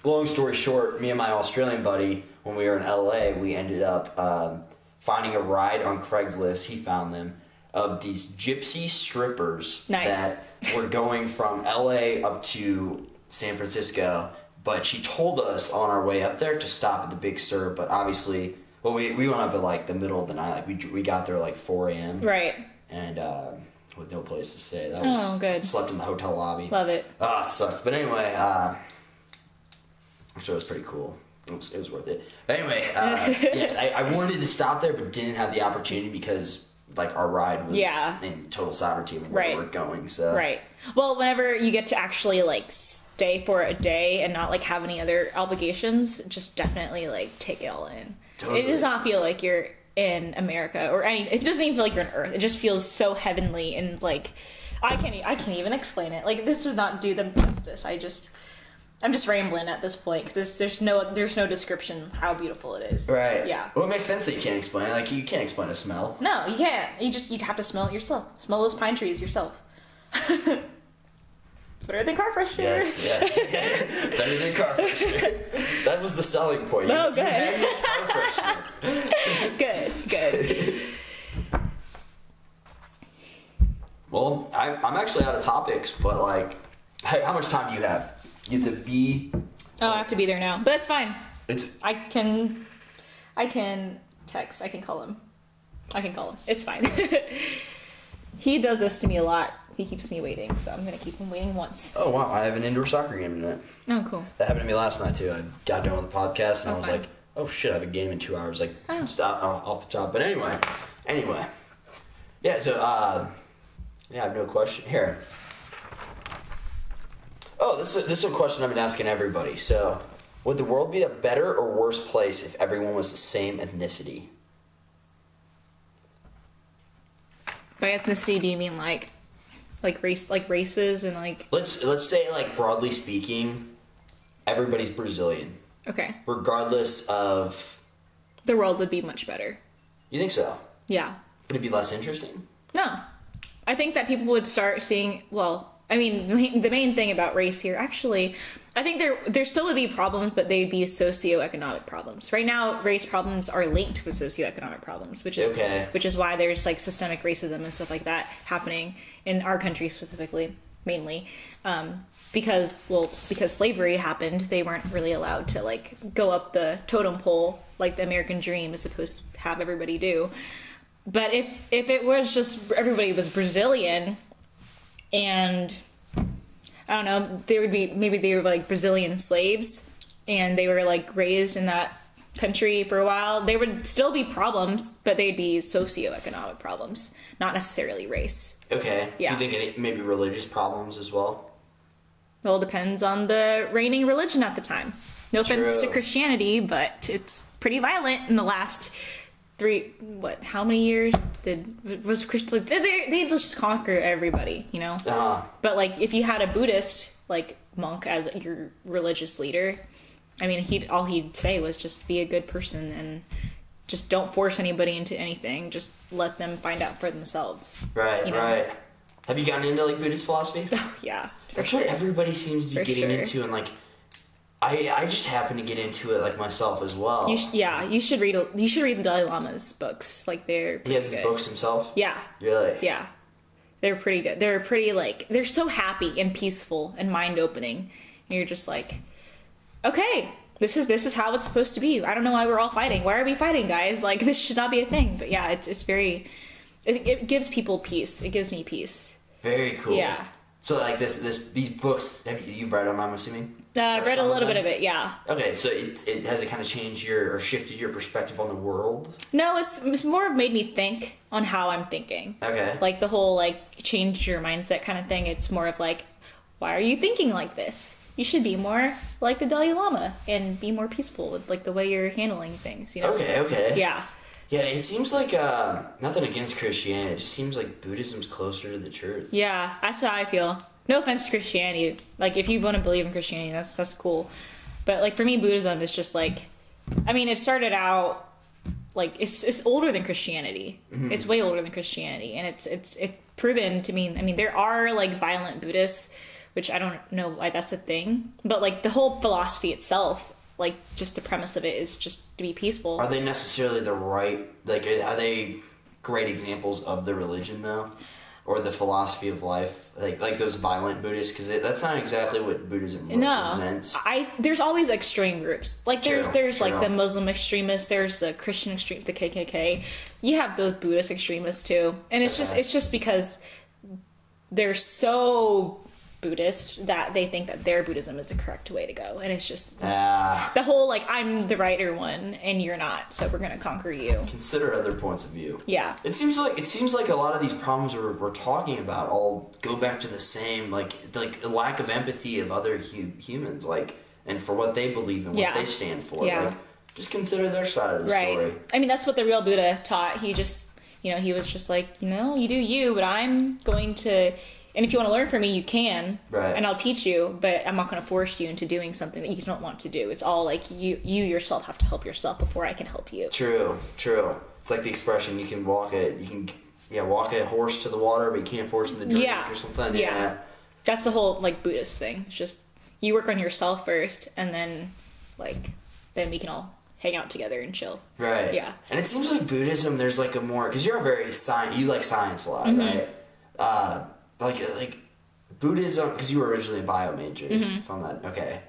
long story short, me and my Australian buddy, when we were in LA, we ended up um, finding a ride on Craigslist. He found them of these gypsy strippers Nice. that were going from LA up to San Francisco. But she told us on our way up there to stop at the Big Sur. But obviously, well, we, we went up at like the middle of the night. Like we we got there like 4 a.m. Right. and um, with no place to stay. That was Oh, good. Slept in the hotel lobby. Love it. Ah, it sucked. But anyway, uh, so it was pretty cool. It was, it was worth it. But anyway, uh, [laughs] yeah, I, I wanted to stop there, but didn't have the opportunity because like our ride was Yeah. in total sovereignty of where Right. we are going. So Right. Well, whenever you get to actually like stay for a day and not like have any other obligations, just definitely like take it all in. Totally. It does not feel like you're in America or any. It doesn't even feel like you're on Earth. It just feels so heavenly and like I can't. I can't even explain it. Like this does not do them justice. I just. I'm just rambling at this point because there's, there's no there's no description how beautiful it is. Right. Yeah. Well, it makes sense that you can't explain. it. Like you can't explain a smell. No, you can't. You just you'd have to smell it yourself. Smell those pine trees yourself. [laughs] Better than car freshener. Yes. Yeah. [laughs] Better than car freshener. That was the selling point. Oh, good. had your car freshener. [laughs] Good, good. [laughs] Well, I, I'm actually out of topics, but like, hey, how much time do you have? You have to be. Oh, I have to be there now, but that's fine. It's I can, I can text. I can call him. I can call him. It's fine. he does this to me a lot. He keeps me waiting, so I'm gonna keep him waiting once. oh wow, I have an indoor soccer game tonight. Oh, cool. That happened to me last night too. I got done with the podcast and I Oh, was fine. like, oh shit, I have a game in two hours. Like, Oh. out, off the top. But anyway, anyway, yeah. So, uh, yeah, I have no question here. Oh, this is this is a question I've been asking everybody. So, would the world be a better or worse place if everyone was the same ethnicity? By ethnicity, do you mean like, like race, like races, and like? Let's let's say like broadly speaking, everybody's Brazilian, Okay, regardless of. the world would be much better. You think so? Yeah. Would it be less interesting? No. I think that people would start seeing, well, I mean, the main- thing about race here, actually, I think there there still would be problems, but they'd be socioeconomic problems. Right now, race problems are linked with socioeconomic problems, which is Okay. which is why there's like systemic racism and stuff like that happening in our country specifically, mainly. Um, because well, because slavery happened, they weren't really allowed to like go up the totem pole like the American dream is supposed to have everybody do. But if if it was just everybody was Brazilian, and I don't know, there would be maybe they were like Brazilian slaves, and they were like raised in that country for a while. There would still be problems, but they'd be socioeconomic problems, not necessarily race. Okay. Yeah. Do you think any, maybe religious problems as well? Well, it depends on the reigning religion at the time. No offense to Christianity, but it's pretty violent in the last three. What? How many years did was Christian? They, they, they just conquer everybody, you know. Uh, But like, if you had a Buddhist like monk as your religious leader, I mean, he all he'd say was just be a good person and just don't force anybody into anything. Just let them find out for themselves. right, You know. right. Have you gotten into like Buddhist philosophy? Oh [laughs] yeah, That's sure. what everybody seems to be For getting sure. into, and like, I I just happen to get into it like myself as well. You sh- yeah, you should read. You should read the Dalai Lama's books. Like they're he has his good. books himself. Yeah, Really? yeah, they're pretty good. They're pretty like they're so happy and peaceful and mind opening. And You're just like, okay, this is this is how it's supposed to be. I don't know why we're all fighting. Why are we fighting, guys? Like [laughs] this should not be a thing. But yeah, it's it's very. It, it gives people peace. It gives me peace. Very cool. Yeah. So like this this these books have you you've read them? I'm assuming. Uh, I Or read a little bit of it. Yeah. Okay, so it, it has it kind of changed your or shifted your perspective on the world. No, it's, it's more of made me think on how I'm thinking. Okay. Like the whole like change your mindset kind of thing. It's more of like, why are you thinking like this? You should be more like the Dalai Lama and be more peaceful with like the way you're handling things. You know? Okay, okay. Yeah. Yeah, it seems like uh, nothing against Christianity. It just seems like Buddhism's closer to the truth. Yeah, that's how I feel. No offense to Christianity. Like if you want to believe in Christianity, that's that's cool. But like for me, Buddhism is just like, I mean, it started out like it's it's older than Christianity. It's way older than Christianity, and it's it's it's proven to mean. I mean, there are like violent Buddhists, which I don't know why that's a thing. But like the whole philosophy itself, like just the premise of it is just to be peaceful. Are they necessarily the right? Like, are they great examples of the religion though, or the philosophy of life? Like, like those violent Buddhists, because that's not exactly what Buddhism No, represents. I there's always extreme groups. Like there's True, there's like the Muslim extremists, there's the Christian extreme, the KKK. You have those Buddhist extremists too, and it's just it's just because they're so Buddhist that they think that their Buddhism is the correct way to go, and it's just Ah, the whole like I'm the righter one and you're not, so we're gonna conquer you. consider other points of view. Yeah, It seems like it seems like a lot of these problems we're, we're talking about all go back to the same like like a lack of empathy of other hu- humans like and for what they believe and what Yeah. they stand for. Yeah. Like just consider their side of the right. story. I mean that's what the real Buddha taught. He just you know he was just like you know you do you, but I'm going to. And if you want to learn from me, you can, Right. and I'll teach you. But I'm not going to force you into doing something that you don't want to do. It's all like you, you yourself have to help yourself before I can help you. True, true. It's like the expression you can walk a you can yeah walk a horse to the water, but you can't force him to drink Yeah. or something. Yeah. Yeah. That's the whole like Buddhist thing. It's just you work on yourself first, and then like then we can all hang out together and chill. Right. Yeah. And it seems like Buddhism, there's like a more because you're a very science. You like science a lot, Mm-hmm. right? Uh, like like Buddhism because you were originally a bio major. Mm-hmm. If I'm not okay.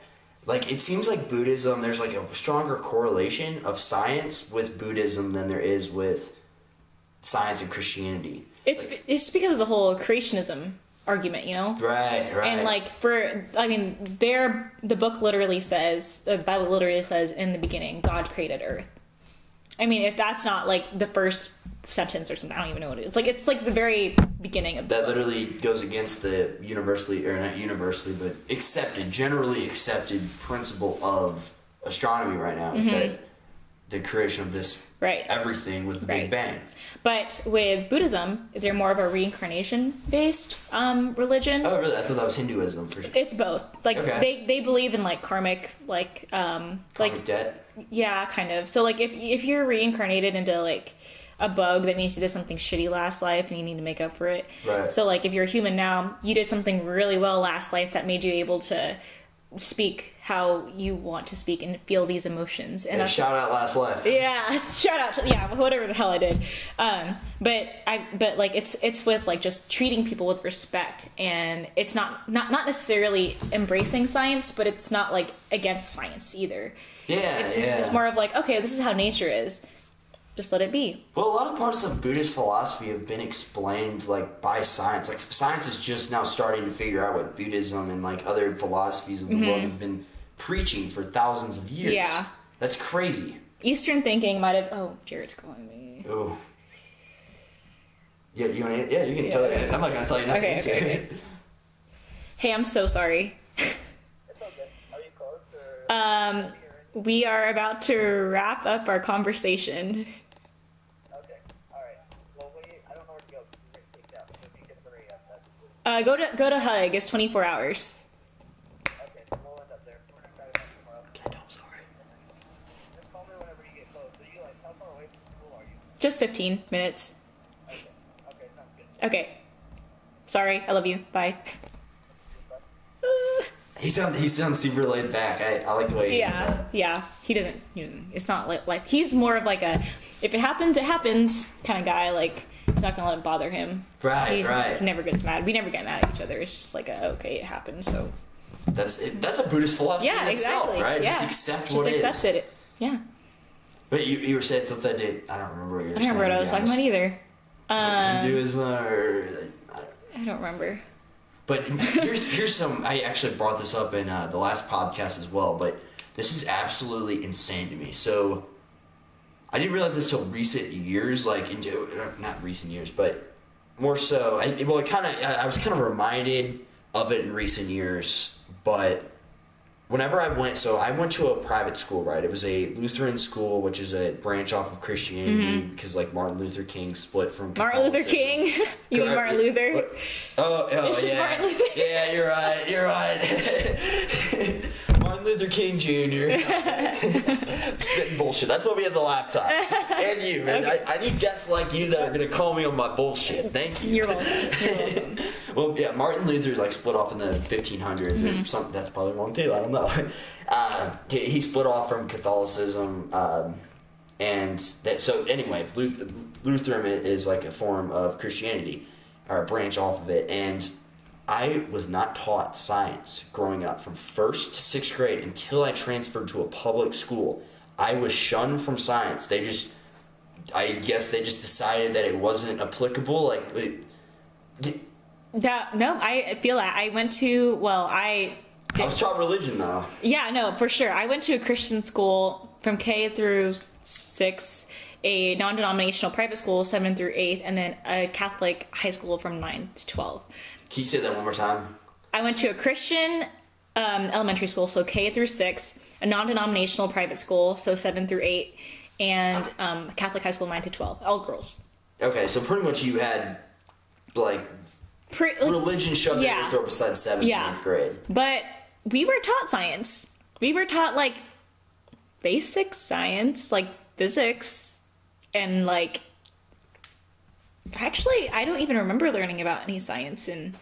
Like it seems like Buddhism, there's like a stronger correlation of science with Buddhism than there is with science and Christianity. It's it's because of the whole creationism argument, you know. Right. Right. And like for, I mean, there the book literally says the Bible literally says in the beginning God created Earth. I mean, if that's not like the first sentence or something, I don't even know what it is. It's like it's like the very beginning of the that literally goes against the universally or not universally but accepted generally accepted principle of astronomy right now is that the creation of this Mm-hmm. Right. everything was the Right. big bang But with Buddhism, they're more of a reincarnation based um, religion. oh really i thought that was hinduism for sure It's both. Like Okay. they, they believe in like karmic like um like like debt yeah, kind of. So like if if you're reincarnated into like a bug that means you did something shitty last life and you need to make up for it. Right. So like if you're a human now, you did something really well last life that made you able to speak how you want to speak and feel these emotions. And and shout out last life yeah, [laughs] shout out to yeah, whatever the hell I did. Um, but I but like it's it's with like just treating people with respect, and it's not not not necessarily embracing science, but it's not like against science either. Yeah It's yeah it's more of like okay, this is how nature is. Just let it be. well a lot of parts of buddhist philosophy have been explained like by science like science is just now starting to figure out what buddhism and like other philosophies of the world have been preaching for thousands of years Mm-hmm. Yeah. that's crazy Eastern thinking might have. Oh, Jared's calling me. Oh. Yeah, you want to? Yeah, you can Yeah, tell. yeah. I'm not gonna tell you not Okay, to answer. okay, okay. Hey, I'm so sorry. It's okay. Are you close or? Um, we are about to wrap up our conversation. Okay. All right. Well, we, I don't know where to go. 'cause We're getting kicked out. So if you can hurry up, that's Uh, go to go to Hug. It's 24 hours. okay. So we'll end up there. We're gonna try to come tomorrow. I'm sorry. Just call me whenever you get close. So you like how far away from school are you? Just 15 minutes. Okay. Okay. Sounds good. Okay. Sorry. I love you. Bye. [laughs] He sounds he sounds super laid back. I, I like the way. He Yeah, yeah. He doesn't. You know, it's not like, like he's more of like a if it happens, it happens kind of guy. Like he's not gonna let it bother him. Right, He's- right. He never gets mad. We never get mad at each other. It's just like a okay, it happened. So That's it, that's a Buddhist philosophy yeah, in itself, exactly. right? Yeah, Just accept Just what it is. accept it. Yeah, But you, you were saying something. I, did, I don't remember what you were I don't remember what I was talking about either. Um, Hinduism or. I don't remember. But here's here's some. I actually brought this up in uh, the last podcast as well. But this is absolutely insane to me. So I didn't realize this till recent years, like into not recent years, but more so. I, well, it kind of I I was kind of reminded of it in recent years, but whenever I went, so I went to a private school, right? It was a Lutheran school, which is a branch off of Christianity, because like Martin Luther King split from Mm-hmm. Martin Luther King. [laughs] you mean Martin Luther? What? Oh, oh It's just yeah. Martin Luther. Yeah, you're right. You're right. [laughs] Martin Luther King Jr. [laughs] Spitting bullshit. That's why we have the laptop. And you, man. I, I need guests like you that are gonna call me on my bullshit. Thank you. You're welcome. You're welcome. [laughs] Well, yeah, Martin Luther like split off in the 1500s Mm-hmm. or something. That's probably wrong too. I don't know. [laughs] Uh, he, he split off from Catholicism, um, and that, so anyway, Luth- Lutheran is like a form of Christianity or a branch off of it. And I was not taught science growing up from first to sixth grade until I transferred to a public school. I was shunned from science. They just, I guess they just decided that it wasn't applicable. Like. It, That no, I feel that. I went to well, I I was taught religion though. Yeah, no, for sure. I went to a Christian school from K through six, a non denominational private school, seven through eighth, and then a Catholic high school from nine to 12. Can you say that one more time? I went to a Christian um, elementary school, so K through six, a non denominational private school, so seven through eight, and um, a Catholic high school, nine to 12, all girls. Okay, so pretty much you had like Pre- religion shoved Yeah. in your throat besides seventh Yeah. and eighth grade. But we were taught science. We were taught like basic science, like physics, and like. Actually, I don't even remember learning about any science in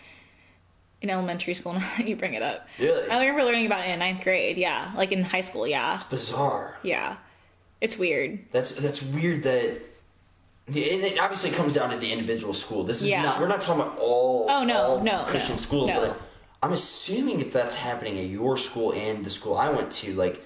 in elementary school. [laughs] Now that you bring it up, Really? I remember learning about it in ninth grade. Yeah, like in high school. Yeah, it's Bizarre. yeah, it's weird. That's that's weird that. And it obviously comes down to the individual school. This is Yeah. not. We're not talking about all. Oh, no, all no, Christian no, schools, no. but I'm assuming if that's happening at your school and the school I went to, like,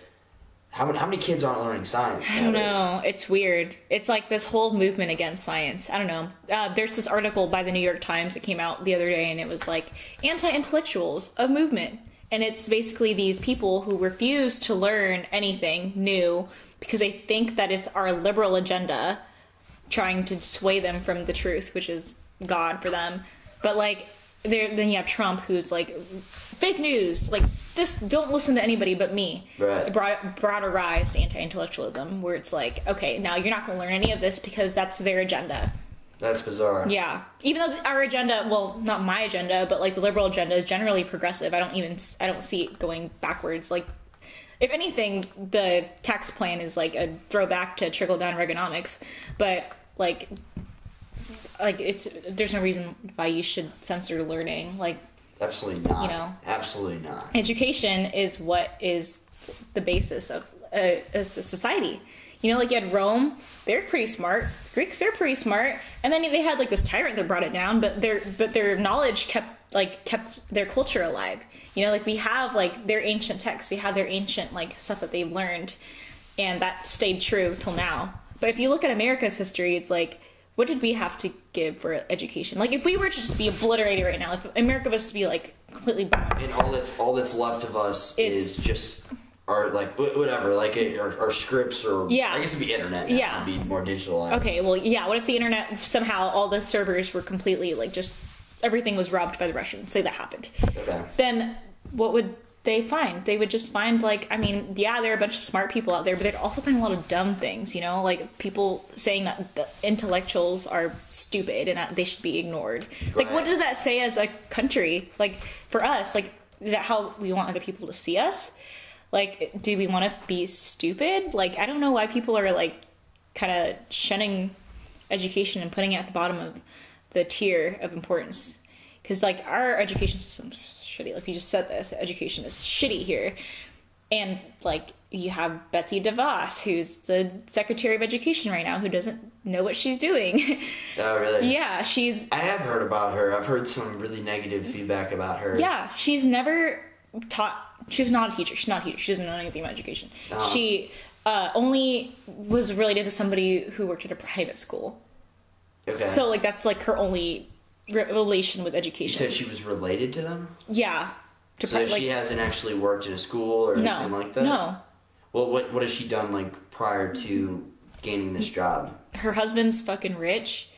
how many how many kids aren't learning science? I don't nowadays? know. It's weird. It's like this whole movement against science. I don't know. Uh, there's this article by the New York Times that came out the other day, and it was like anti-intellectuals, a movement, and it's basically these people who refuse to learn anything new because they think that it's our liberal agenda trying to sway them from the truth, which is God for them. But like, there then you have Trump, who's like fake news. Like this, don't listen to anybody but me. Right. It brought brought a rise to anti-intellectualism, where it's like, okay, now you're not going to learn any of this because that's their agenda. That's bizarre. Yeah, even though our agenda, well, not my agenda, but like the liberal agenda is generally progressive. I don't even I don't see it going backwards. Like, if anything, the tax plan is like a throwback to trickle down Reaganomics, but like, like it's there's no reason why you should censor learning. Like, Absolutely not. You know. Absolutely not. education is what is the basis of a, a society. You know, like you had Rome, they're pretty smart. Greeks, they're pretty smart. And then they had like this tyrant that brought it down, but their but their knowledge kept like kept their culture alive. You know, like we have like their ancient texts, we have their ancient like stuff that they've learned, and that stayed true till now. But if you look at America's history, it's like what did we have to give for education? Like if we were to just be obliterated right now, if America was to be like completely bombed, And all that's all that's left of us is just our like whatever, like it, our, our scripts or Yeah. I guess it'd be internet. Now. Yeah. It'd be more digitalized. Okay, well, yeah. What if the internet somehow all the servers were completely like just everything was robbed by the Russians? Say that happened. Okay. Then what would they find? They would just find like I mean, yeah, there are a bunch of smart people out there, but they'd also find a lot of dumb things. You know, like people saying that the intellectuals are stupid and that they should be ignored. Like, what does that say as a country? Like for us, like is that how we want other people to see us? Like, do we want to be stupid? Like, I don't know why people are like kind of shunning education and putting it at the bottom of the tier of importance. because like our education system's shitty. Like you just said this, education is shitty here, and like you have Betsy DeVos, who's the Secretary of Education right now, who doesn't know what she's doing. [laughs] Oh, really? yeah, she's I have heard about her. I've heard some really negative feedback about her. Yeah, she's never taught. She was not a teacher. She's not a teacher. She doesn't know anything about education. Oh. She uh, only was related to somebody who worked at a private school. Okay. So like that's like her only relation with you education. said she was related to them? yeah. To So pri- she hasn't actually worked in a school or no, anything like that? no. Well, what, what has she done, like, prior to gaining this job? Her husband's fucking rich.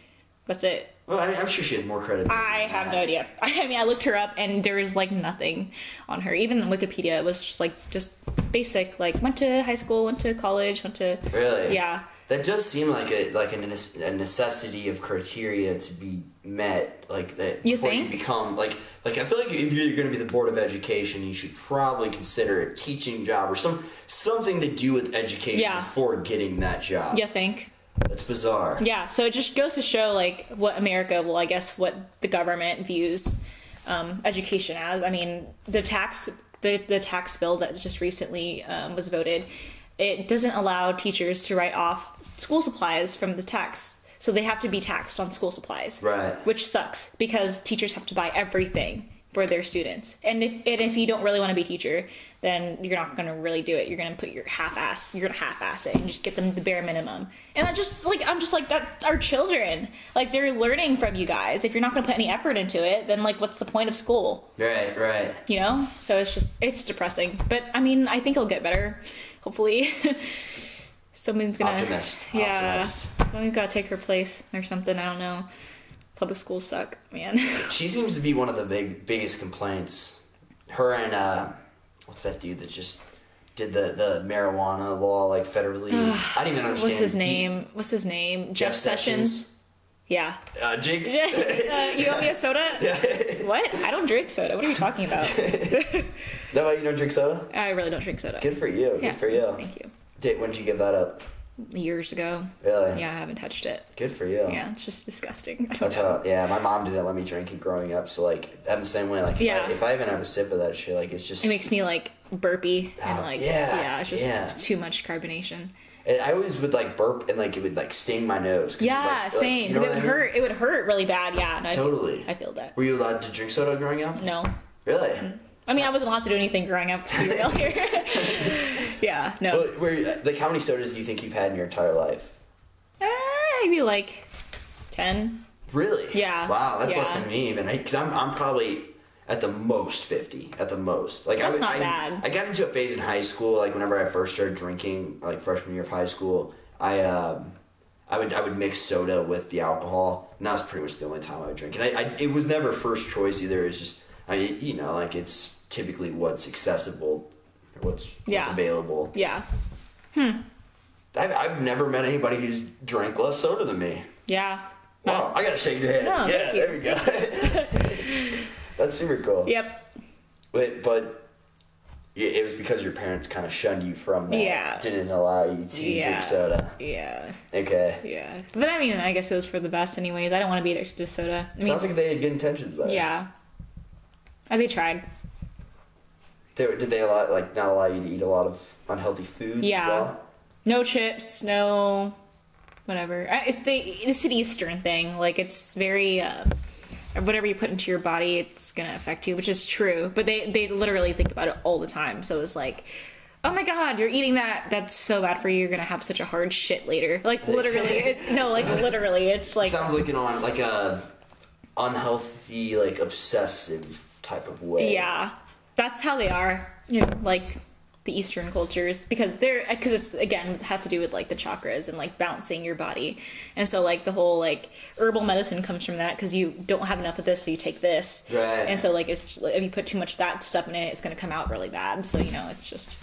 That's it. Well, I, I'm sure she has more credit. than I have no idea. [laughs] I mean, I looked her up and there was like nothing on her. Even on Wikipedia, it was just like just basic. Like went to high school, went to college, went to Really? yeah. That does seem like a like a, a necessity of criteria to be met. Like that You before think? you become like like I feel like if you're going to be the board of education, you should probably consider a teaching job or some something to do with education Yeah. before getting that job. You think? That's bizarre. Yeah, so it just goes to show like what America, well, I guess what the government views um, education as. I mean, the tax the the tax bill that just recently um, was voted, it doesn't allow teachers to write off school supplies from the tax, so they have to be taxed on school supplies, Right. Which sucks because teachers have to buy everything for their students, and if and if you don't really want to be a teacher, then you're not going to really do it. You're going to put your half ass, you're going to half ass it and just get them the bare minimum. And I just like I'm just like that. Our children, like they're learning from you guys. If you're not going to put any effort into it, then like what's the point of school? Right. Right. You know? So it's just it's depressing. But I mean, I think it'll get better. Hopefully, [laughs] someone's gonna Optimist. [laughs] yeah, Optimist. someone's got to take her place or something. I don't know. Public schools suck, man. [laughs] She seems to be one of the big biggest complaints. Her and uh, what's that dude that just did the the marijuana law like federally? I didn't even understand. What's his He- name? What's his name? Jeff Jeff, Sessions. Yeah. Uh, Jinx. [laughs] uh, you owe me a soda? what? I don't drink soda. What are you talking about? That No, you don't drink soda. I really don't drink soda. Good for you. yeah. Good for you. Thank you. Did, when did you give that up? Years ago. Really? Yeah, I haven't touched it. Good for you. Yeah, it's just disgusting. [laughs] I don't That's know. how. Yeah, my mom didn't let me drink it growing up. So like, I'm the same way. Like, if, Yeah. I, if I even have a sip of that shit, like, it's just. It makes me like burpy oh, and Oh, like yeah, yeah, it's just yeah. too much carbonation. I always would like burp and like it would like sting my nose. Yeah, like- like, same. you know it would I mean? hurt. It would hurt really bad. Yeah, and I feel- Totally. I feel that. Were you allowed to drink soda growing up? No, Really? I mean I wasn't allowed to do anything growing up. To be [laughs] real here. [laughs] yeah, no. Well, where, like, how many sodas do you think you've had in your entire life? Eh, maybe like ten. Really? Yeah, Wow, that's less than me even. Because I'm, I'm probably at the most fifty. At the most, like That's I, would- not I, bad. I got into a phase in high school, like whenever I first started drinking, like freshman year of high school. I um, I would I would mix soda with the alcohol, and that was pretty much the only time I would drink. And I, I it was never first choice either. It's just I you know like it's typically what's accessible, what's what's Yeah. available. Yeah, I've, I've never met anybody who's drank less soda than me. yeah. Wow, I gotta shake your hand. No, yeah, thank you. there we go. [laughs] That's super cool. Yep. Wait, but it was because your parents kind of shunned you from that. Yeah. Didn't allow you to Yeah. drink soda. Yeah. Okay. Yeah. But I mean, I guess it was for the best, anyways. I don't want to be addicted to soda. I mean, Sounds like they had good intentions though. yeah. Uh, They tried. They, did they allow, like not allow you to eat a lot of unhealthy foods? as Yeah. well? No chips, no whatever. I- It's the it's an Eastern thing. Like it's very uh, whatever you put into your body, it's gonna affect you, which is true. But they they literally think about it all the time. So it's like. Oh my god, you're eating that. That's so bad for you. You're gonna have such a hard shit later. Like [laughs] literally, it, no, like literally, it's like Sounds like an on like a unhealthy, like obsessive type of way. Yeah, that's how they are. You know, like the Eastern cultures because they're because it's again it has to do with like the chakras and like balancing your body, and so like the whole like herbal medicine comes from that because you don't have enough of this, so you take this, Right. and so like it's if you put too much of that stuff in it, it's gonna come out really bad. So you know, it's just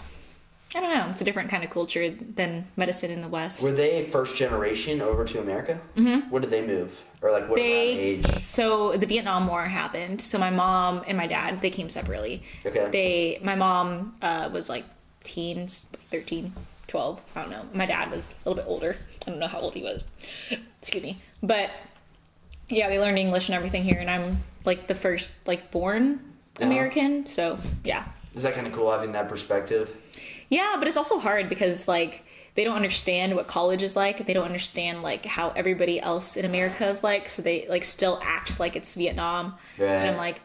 I don't know, it's a different kind of culture than medicine in the West. Were they first generation over to America? Mm-hmm. When did they move? Or like what they age? so the Vietnam War happened. So my mom and my dad they came separately. Okay. They my mom uh, was like teens, like 13, 12, I don't know. My dad was a little bit older. I don't know how old he was. Excuse me. But Yeah, they learned English and everything here, and I'm like the first like born Uh-huh. American. So yeah, Is that kind of cool having that perspective? Yeah, but it's also hard because like they don't understand what college is like. They don't understand like how everybody else in America is like. So they like still act like it's Vietnam. Right. And I'm like,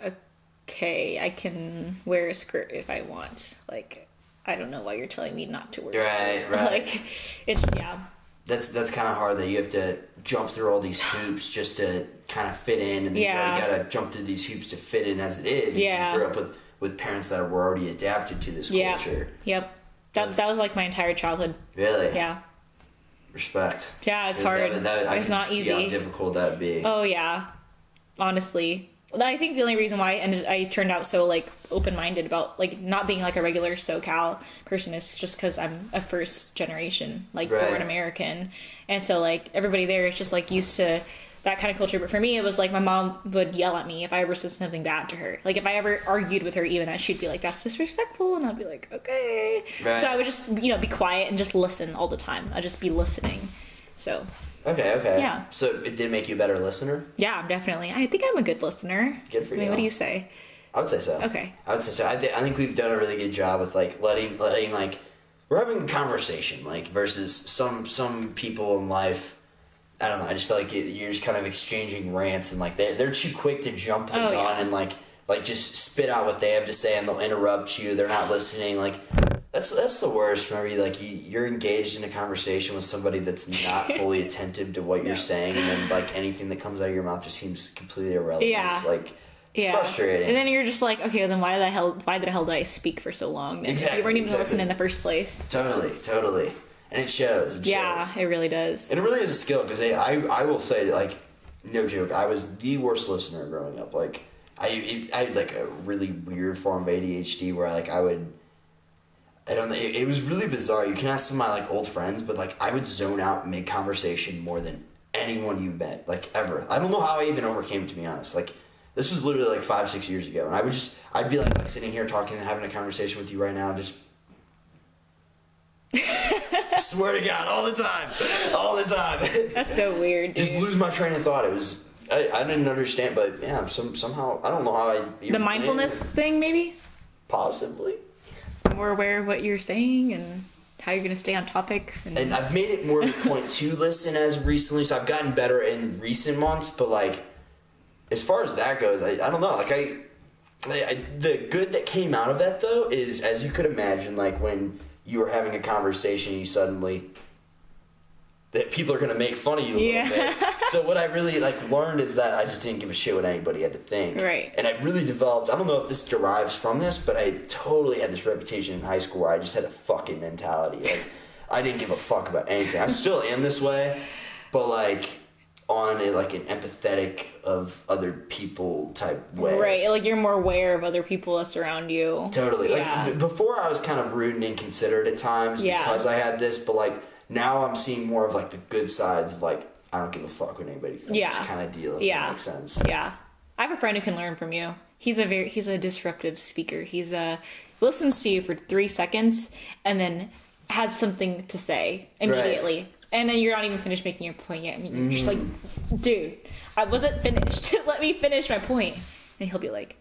okay, I can wear a skirt if I want. Like, I don't know why you're telling me not to wear. a Right, skirt. [laughs] right. Like, it's yeah, That's that's kind of hard that you have to jump through all these hoops just to kind of fit in, and Yeah. you gotta jump through these hoops to fit in as it is. Yeah. You grew up with with parents that were already adapted to this yeah, culture. yep. That that was like my entire childhood. Really? Yeah, Respect. yeah, it's hard. That, that, I it's not see how easy. difficult that'd be. Oh yeah, honestly, I think the only reason why I ended I turned out so like open minded about like not being like a regular SoCal person is just because I'm a first generation like Right. born American, and so like everybody there is just like used to that kind of culture. But for me, it was like my mom would yell at me if I ever said something bad to her. Like if I ever argued with her, even that she'd be like, "That's disrespectful," and I'd be like, "Okay." Right. So I would just you know be quiet and just listen all the time. I'd just be listening. So Okay, okay. Yeah. So it did make you a better listener? yeah, I'm definitely. I think I'm a good listener. Good for I mean, you. what do you say? I would say so. Okay. I would say so. I, th- I think we've done a really good job with like letting letting like we're having a conversation like versus some some people in life. I don't know. I just feel like you're just kind of exchanging rants and like they they're too quick to jump the Oh, gun yeah. and like like just spit out what they have to say and they'll interrupt you. They're not listening. Like that's that's the worst. Whenever you like you, you're engaged in a conversation with somebody that's not [laughs] fully attentive to what you're saying, and then like anything that comes out of your mouth just seems completely irrelevant. Yeah. Like it's yeah. frustrating. And then you're just like, okay, then why the hell? Why the hell did I speak for so long? Then? Exactly, You weren't even exactly. listening in the first place. Totally, totally, and it shows. It Yeah, shows. it really does. and it really is a skill because I, I will say like, no joke, I was the worst listener growing up. Like, I, I had like a really weird form of ADHD where like I would, I don't know, it, it was really bizarre. You can ask some of my like old friends, but like I would zone out mid conversation more than anyone you met, like ever. I don't know how I even overcame it to be honest. Like. This was literally like five, six years ago, and I would just, I'd be like, like sitting here talking and having a conversation with you right now, just [laughs] Swear to God, all the time, all the time. That's so weird, dude. Just lose my train of thought. It was I, I didn't understand, but yeah, some somehow I don't know how I even the mindfulness thing, maybe. possibly. More aware of what you're saying and how you're gonna stay on topic. And, And I've made it more of a [laughs] point to listen as recently, so I've gotten better in recent months. But like, as far as that goes, I, I don't know. Like I, I, I, the good that came out of that though is, as you could imagine, like when you were having a conversation, you suddenly that people are gonna make fun of you a little Yeah. bit. So what I really like learned is that I just didn't give a shit what anybody had to think. Right. And I really developed. I don't know if this derives from this, but I totally had this reputation in high school where I just had a fucking mentality. Like I didn't give a fuck about anything. I still am this way, but like on a like an empathetic of other people type way. right, like you're more aware of other people that surround you. Totally. Yeah. Like before, I was kind of rude and inconsiderate at times Yeah. because I had this, but like now I'm seeing more of like the good sides of like I don't give a fuck what anybody thinks Yeah. kind of deal. Yeah. makes sense. Yeah. I have a friend who can learn from you. He's a very he's a disruptive speaker. He's a listens to you for three seconds and then has something to say immediately and then you're not even finished making your point yet. I mean, you're mm. just like, mm. dude, I wasn't finished. [laughs] Let me finish my point. And he'll be like,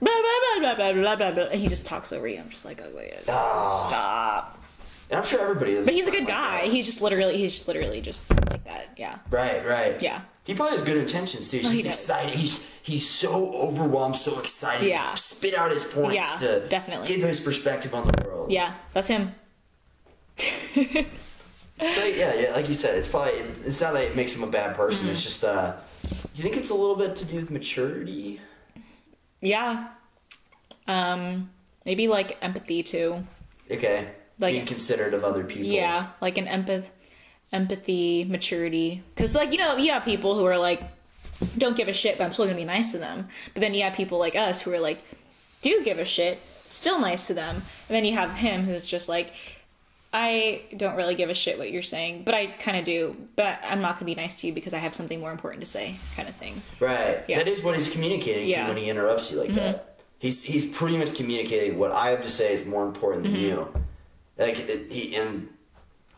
blah, blah, blah, blah, blah, blah, blah, And he just talks over you. I'm just like, oh, oh. stop. I'm sure everybody is. But he's a good like guy. That. He's just literally, he's just literally just like that. Yeah. Right, right. Yeah. He probably has good intentions too. He's he excited. He's he's so overwhelmed, so excited. Yeah. Spit out his points yeah, to definitely give his perspective on the world. Yeah, that's him. [laughs] So yeah, yeah, like you said, it's probably it's not that it makes him a bad person. Mm-hmm. It's just uh, do you think it's a little bit to do with maturity? Yeah. Um, maybe like empathy too. Okay, Like- being considerate of other people. Yeah, like an empath, empathy, maturity. Because like you know, you have people who are like, don't give a shit, but I'm still gonna be nice to them. But then you have people like us who are like, do give a shit, still nice to them. And then you have him who's just like, I don't really give a shit what you're saying, but I kind of do. But I'm not gonna be nice to you because I have something more important to say, kind of thing. Right. Yeah. That is what he's communicating to Yeah. Mm-hmm. you when he interrupts you like that. He's he's pretty much communicating what I have to say is more important Mm-hmm. than you. Like it, he and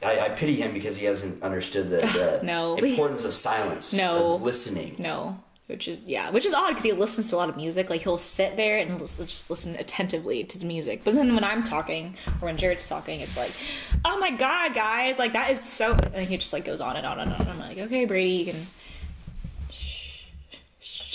I, I pity him because he hasn't understood the, the [laughs] No. importance of silence. No. Of listening. No, which is yeah, which is odd because he listens to a lot of music. Like he'll sit there and lis- just listen attentively to the music. But then when I'm talking or when Jared's talking, it's like, oh my god, guys, like that is so. And he just like goes on and on and on. I'm like, okay, Brady, you can.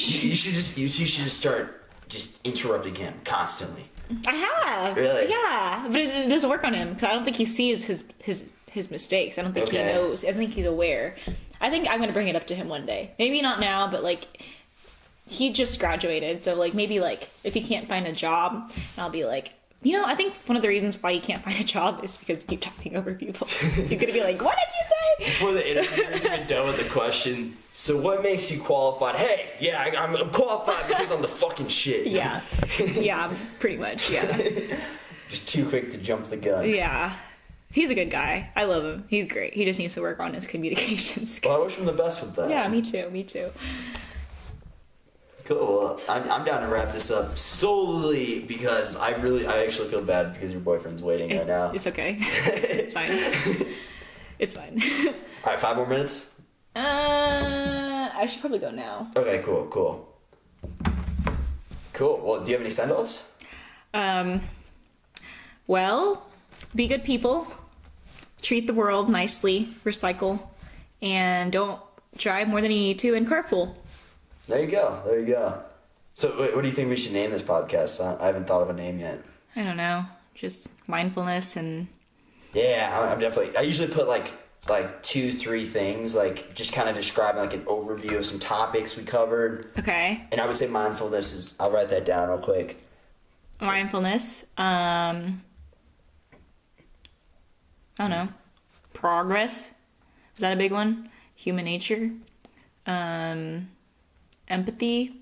You, should just you, you should just start just interrupting him constantly. I have. Really? Yeah, but it, it doesn't work on him because I don't think he sees his his his mistakes. I don't think Okay. he knows. I think he's aware. I think I'm gonna bring it up to him one day. Maybe not now, but like he just graduated, so like maybe like if he can't find a job, I'll be like. You know, I think one of the reasons why you can't find a job is because you keep talking over people. He's gonna be like, "What did you say?" Before the interviewer's even done with the question, so what makes you qualified? Hey, yeah, I, I'm, I'm qualified because I'm the fucking shit. Yeah, yeah, pretty much. Yeah, [laughs] Just too quick to jump the gun. yeah. He's a good guy. I love him. He's great. He just needs to work on his communications. [laughs] Well, I wish him the best with that. Yeah, me too. Me too. Cool. Well, I'm, I'm down to wrap this up solely because I really, I actually feel bad because your boyfriend's waiting It's, right now. it's okay. [laughs] it's fine. It's fine. [laughs] All right, five more minutes. uh, I should probably go now. Okay, cool, cool, cool. Well, do you have any send-offs? Um, well, be good people. Treat the world nicely. Recycle, and don't drive more than you need to. And carpool. There you go. There you go. So, what, do you think we should name this podcast? I, I haven't thought of a name yet. I don't know. Just mindfulness and Yeah, I'm definitely. I usually put like like two, three things, like just kind of describing like an overview of some topics we covered. okay. And I would say mindfulness is. I'll write that down real quick. mindfulness um i don't know progress is that a big one human nature um empathy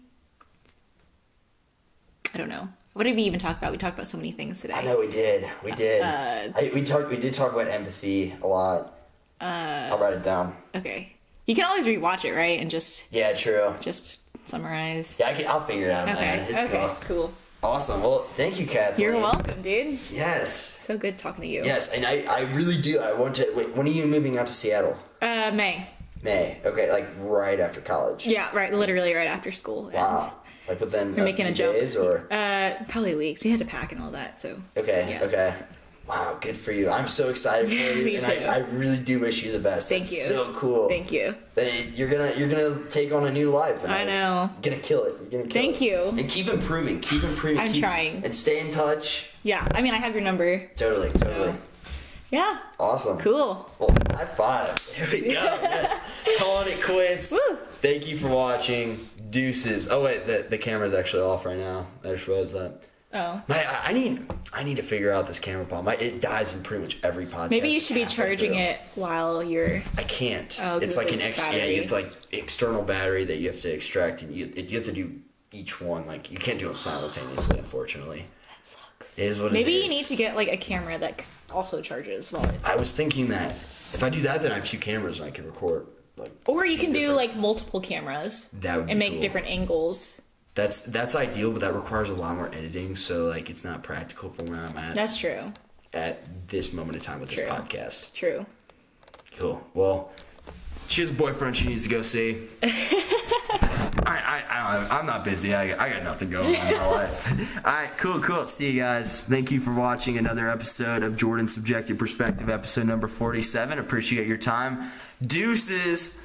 i don't know what did we even talk about we talked about so many things today I know we did. We did. Uh, I, we talked. We did talk about empathy a lot. Uh, I'll write it down. okay you can always rewatch it right and just Yeah, true. just summarize Yeah, I can, I'll figure it out. okay okay cool. cool Awesome. Well, thank you, Kathleen. you're welcome dude Yes. so good talking to you Yes, and I, I really do. I want to. Wait, when are you moving out to Seattle? uh may May. Okay, like right after college. yeah right literally right after school ends. Wow. Like within You're making a joke. days or Uh, probably weeks. We had to pack and all that, so. okay, Yeah. okay. Wow, good for you. I'm so excited for [laughs] you, and. I, I really do wish you the best. Thank That's you. So cool. Thank you. They- You're gonna you're gonna take on a new life. I know. You're gonna kill it. You're gonna kill Thank it. you. And keep improving. Keep improving. I'm keep- trying. And stay in touch. Yeah, I mean, I have your number. Totally, totally. Yeah, Awesome. cool. Well, high five. [laughs] There we go. [laughs] yes. Calling it quits. Woo. Thank you for watching. Deuces. Oh wait, the the camera's actually off right now. I just realized that. Oh. My, I I need I need to figure out this camera problem. I, it dies in pretty much every podcast. Maybe you should be charging through. it while you're. I can't. Oh, 'cause it's it's like an extra. Yeah, it's like external battery that you have to extract, and you you have to do each one. Like you can't do it simultaneously, unfortunately. That sucks. It is what it Maybe you need to get like a camera that also charges while it. I was thinking that if I do that, then I have two cameras and I can record. Like, Or you two can do like multiple cameras That would be and make cool. different angles. That's that's ideal, but that requires a lot more editing. So like, it's not practical for where I'm at That's true. at this moment in time with True. this podcast. True. Cool. Well, she has a boyfriend she needs to go see. [laughs] I, I, I, I'm not busy. I, I got nothing going on in my life. [laughs] All right, cool, cool. See you guys. Thank you for watching another episode of Jordan's Subjective Perspective, episode number 47. Appreciate your time. Deuces.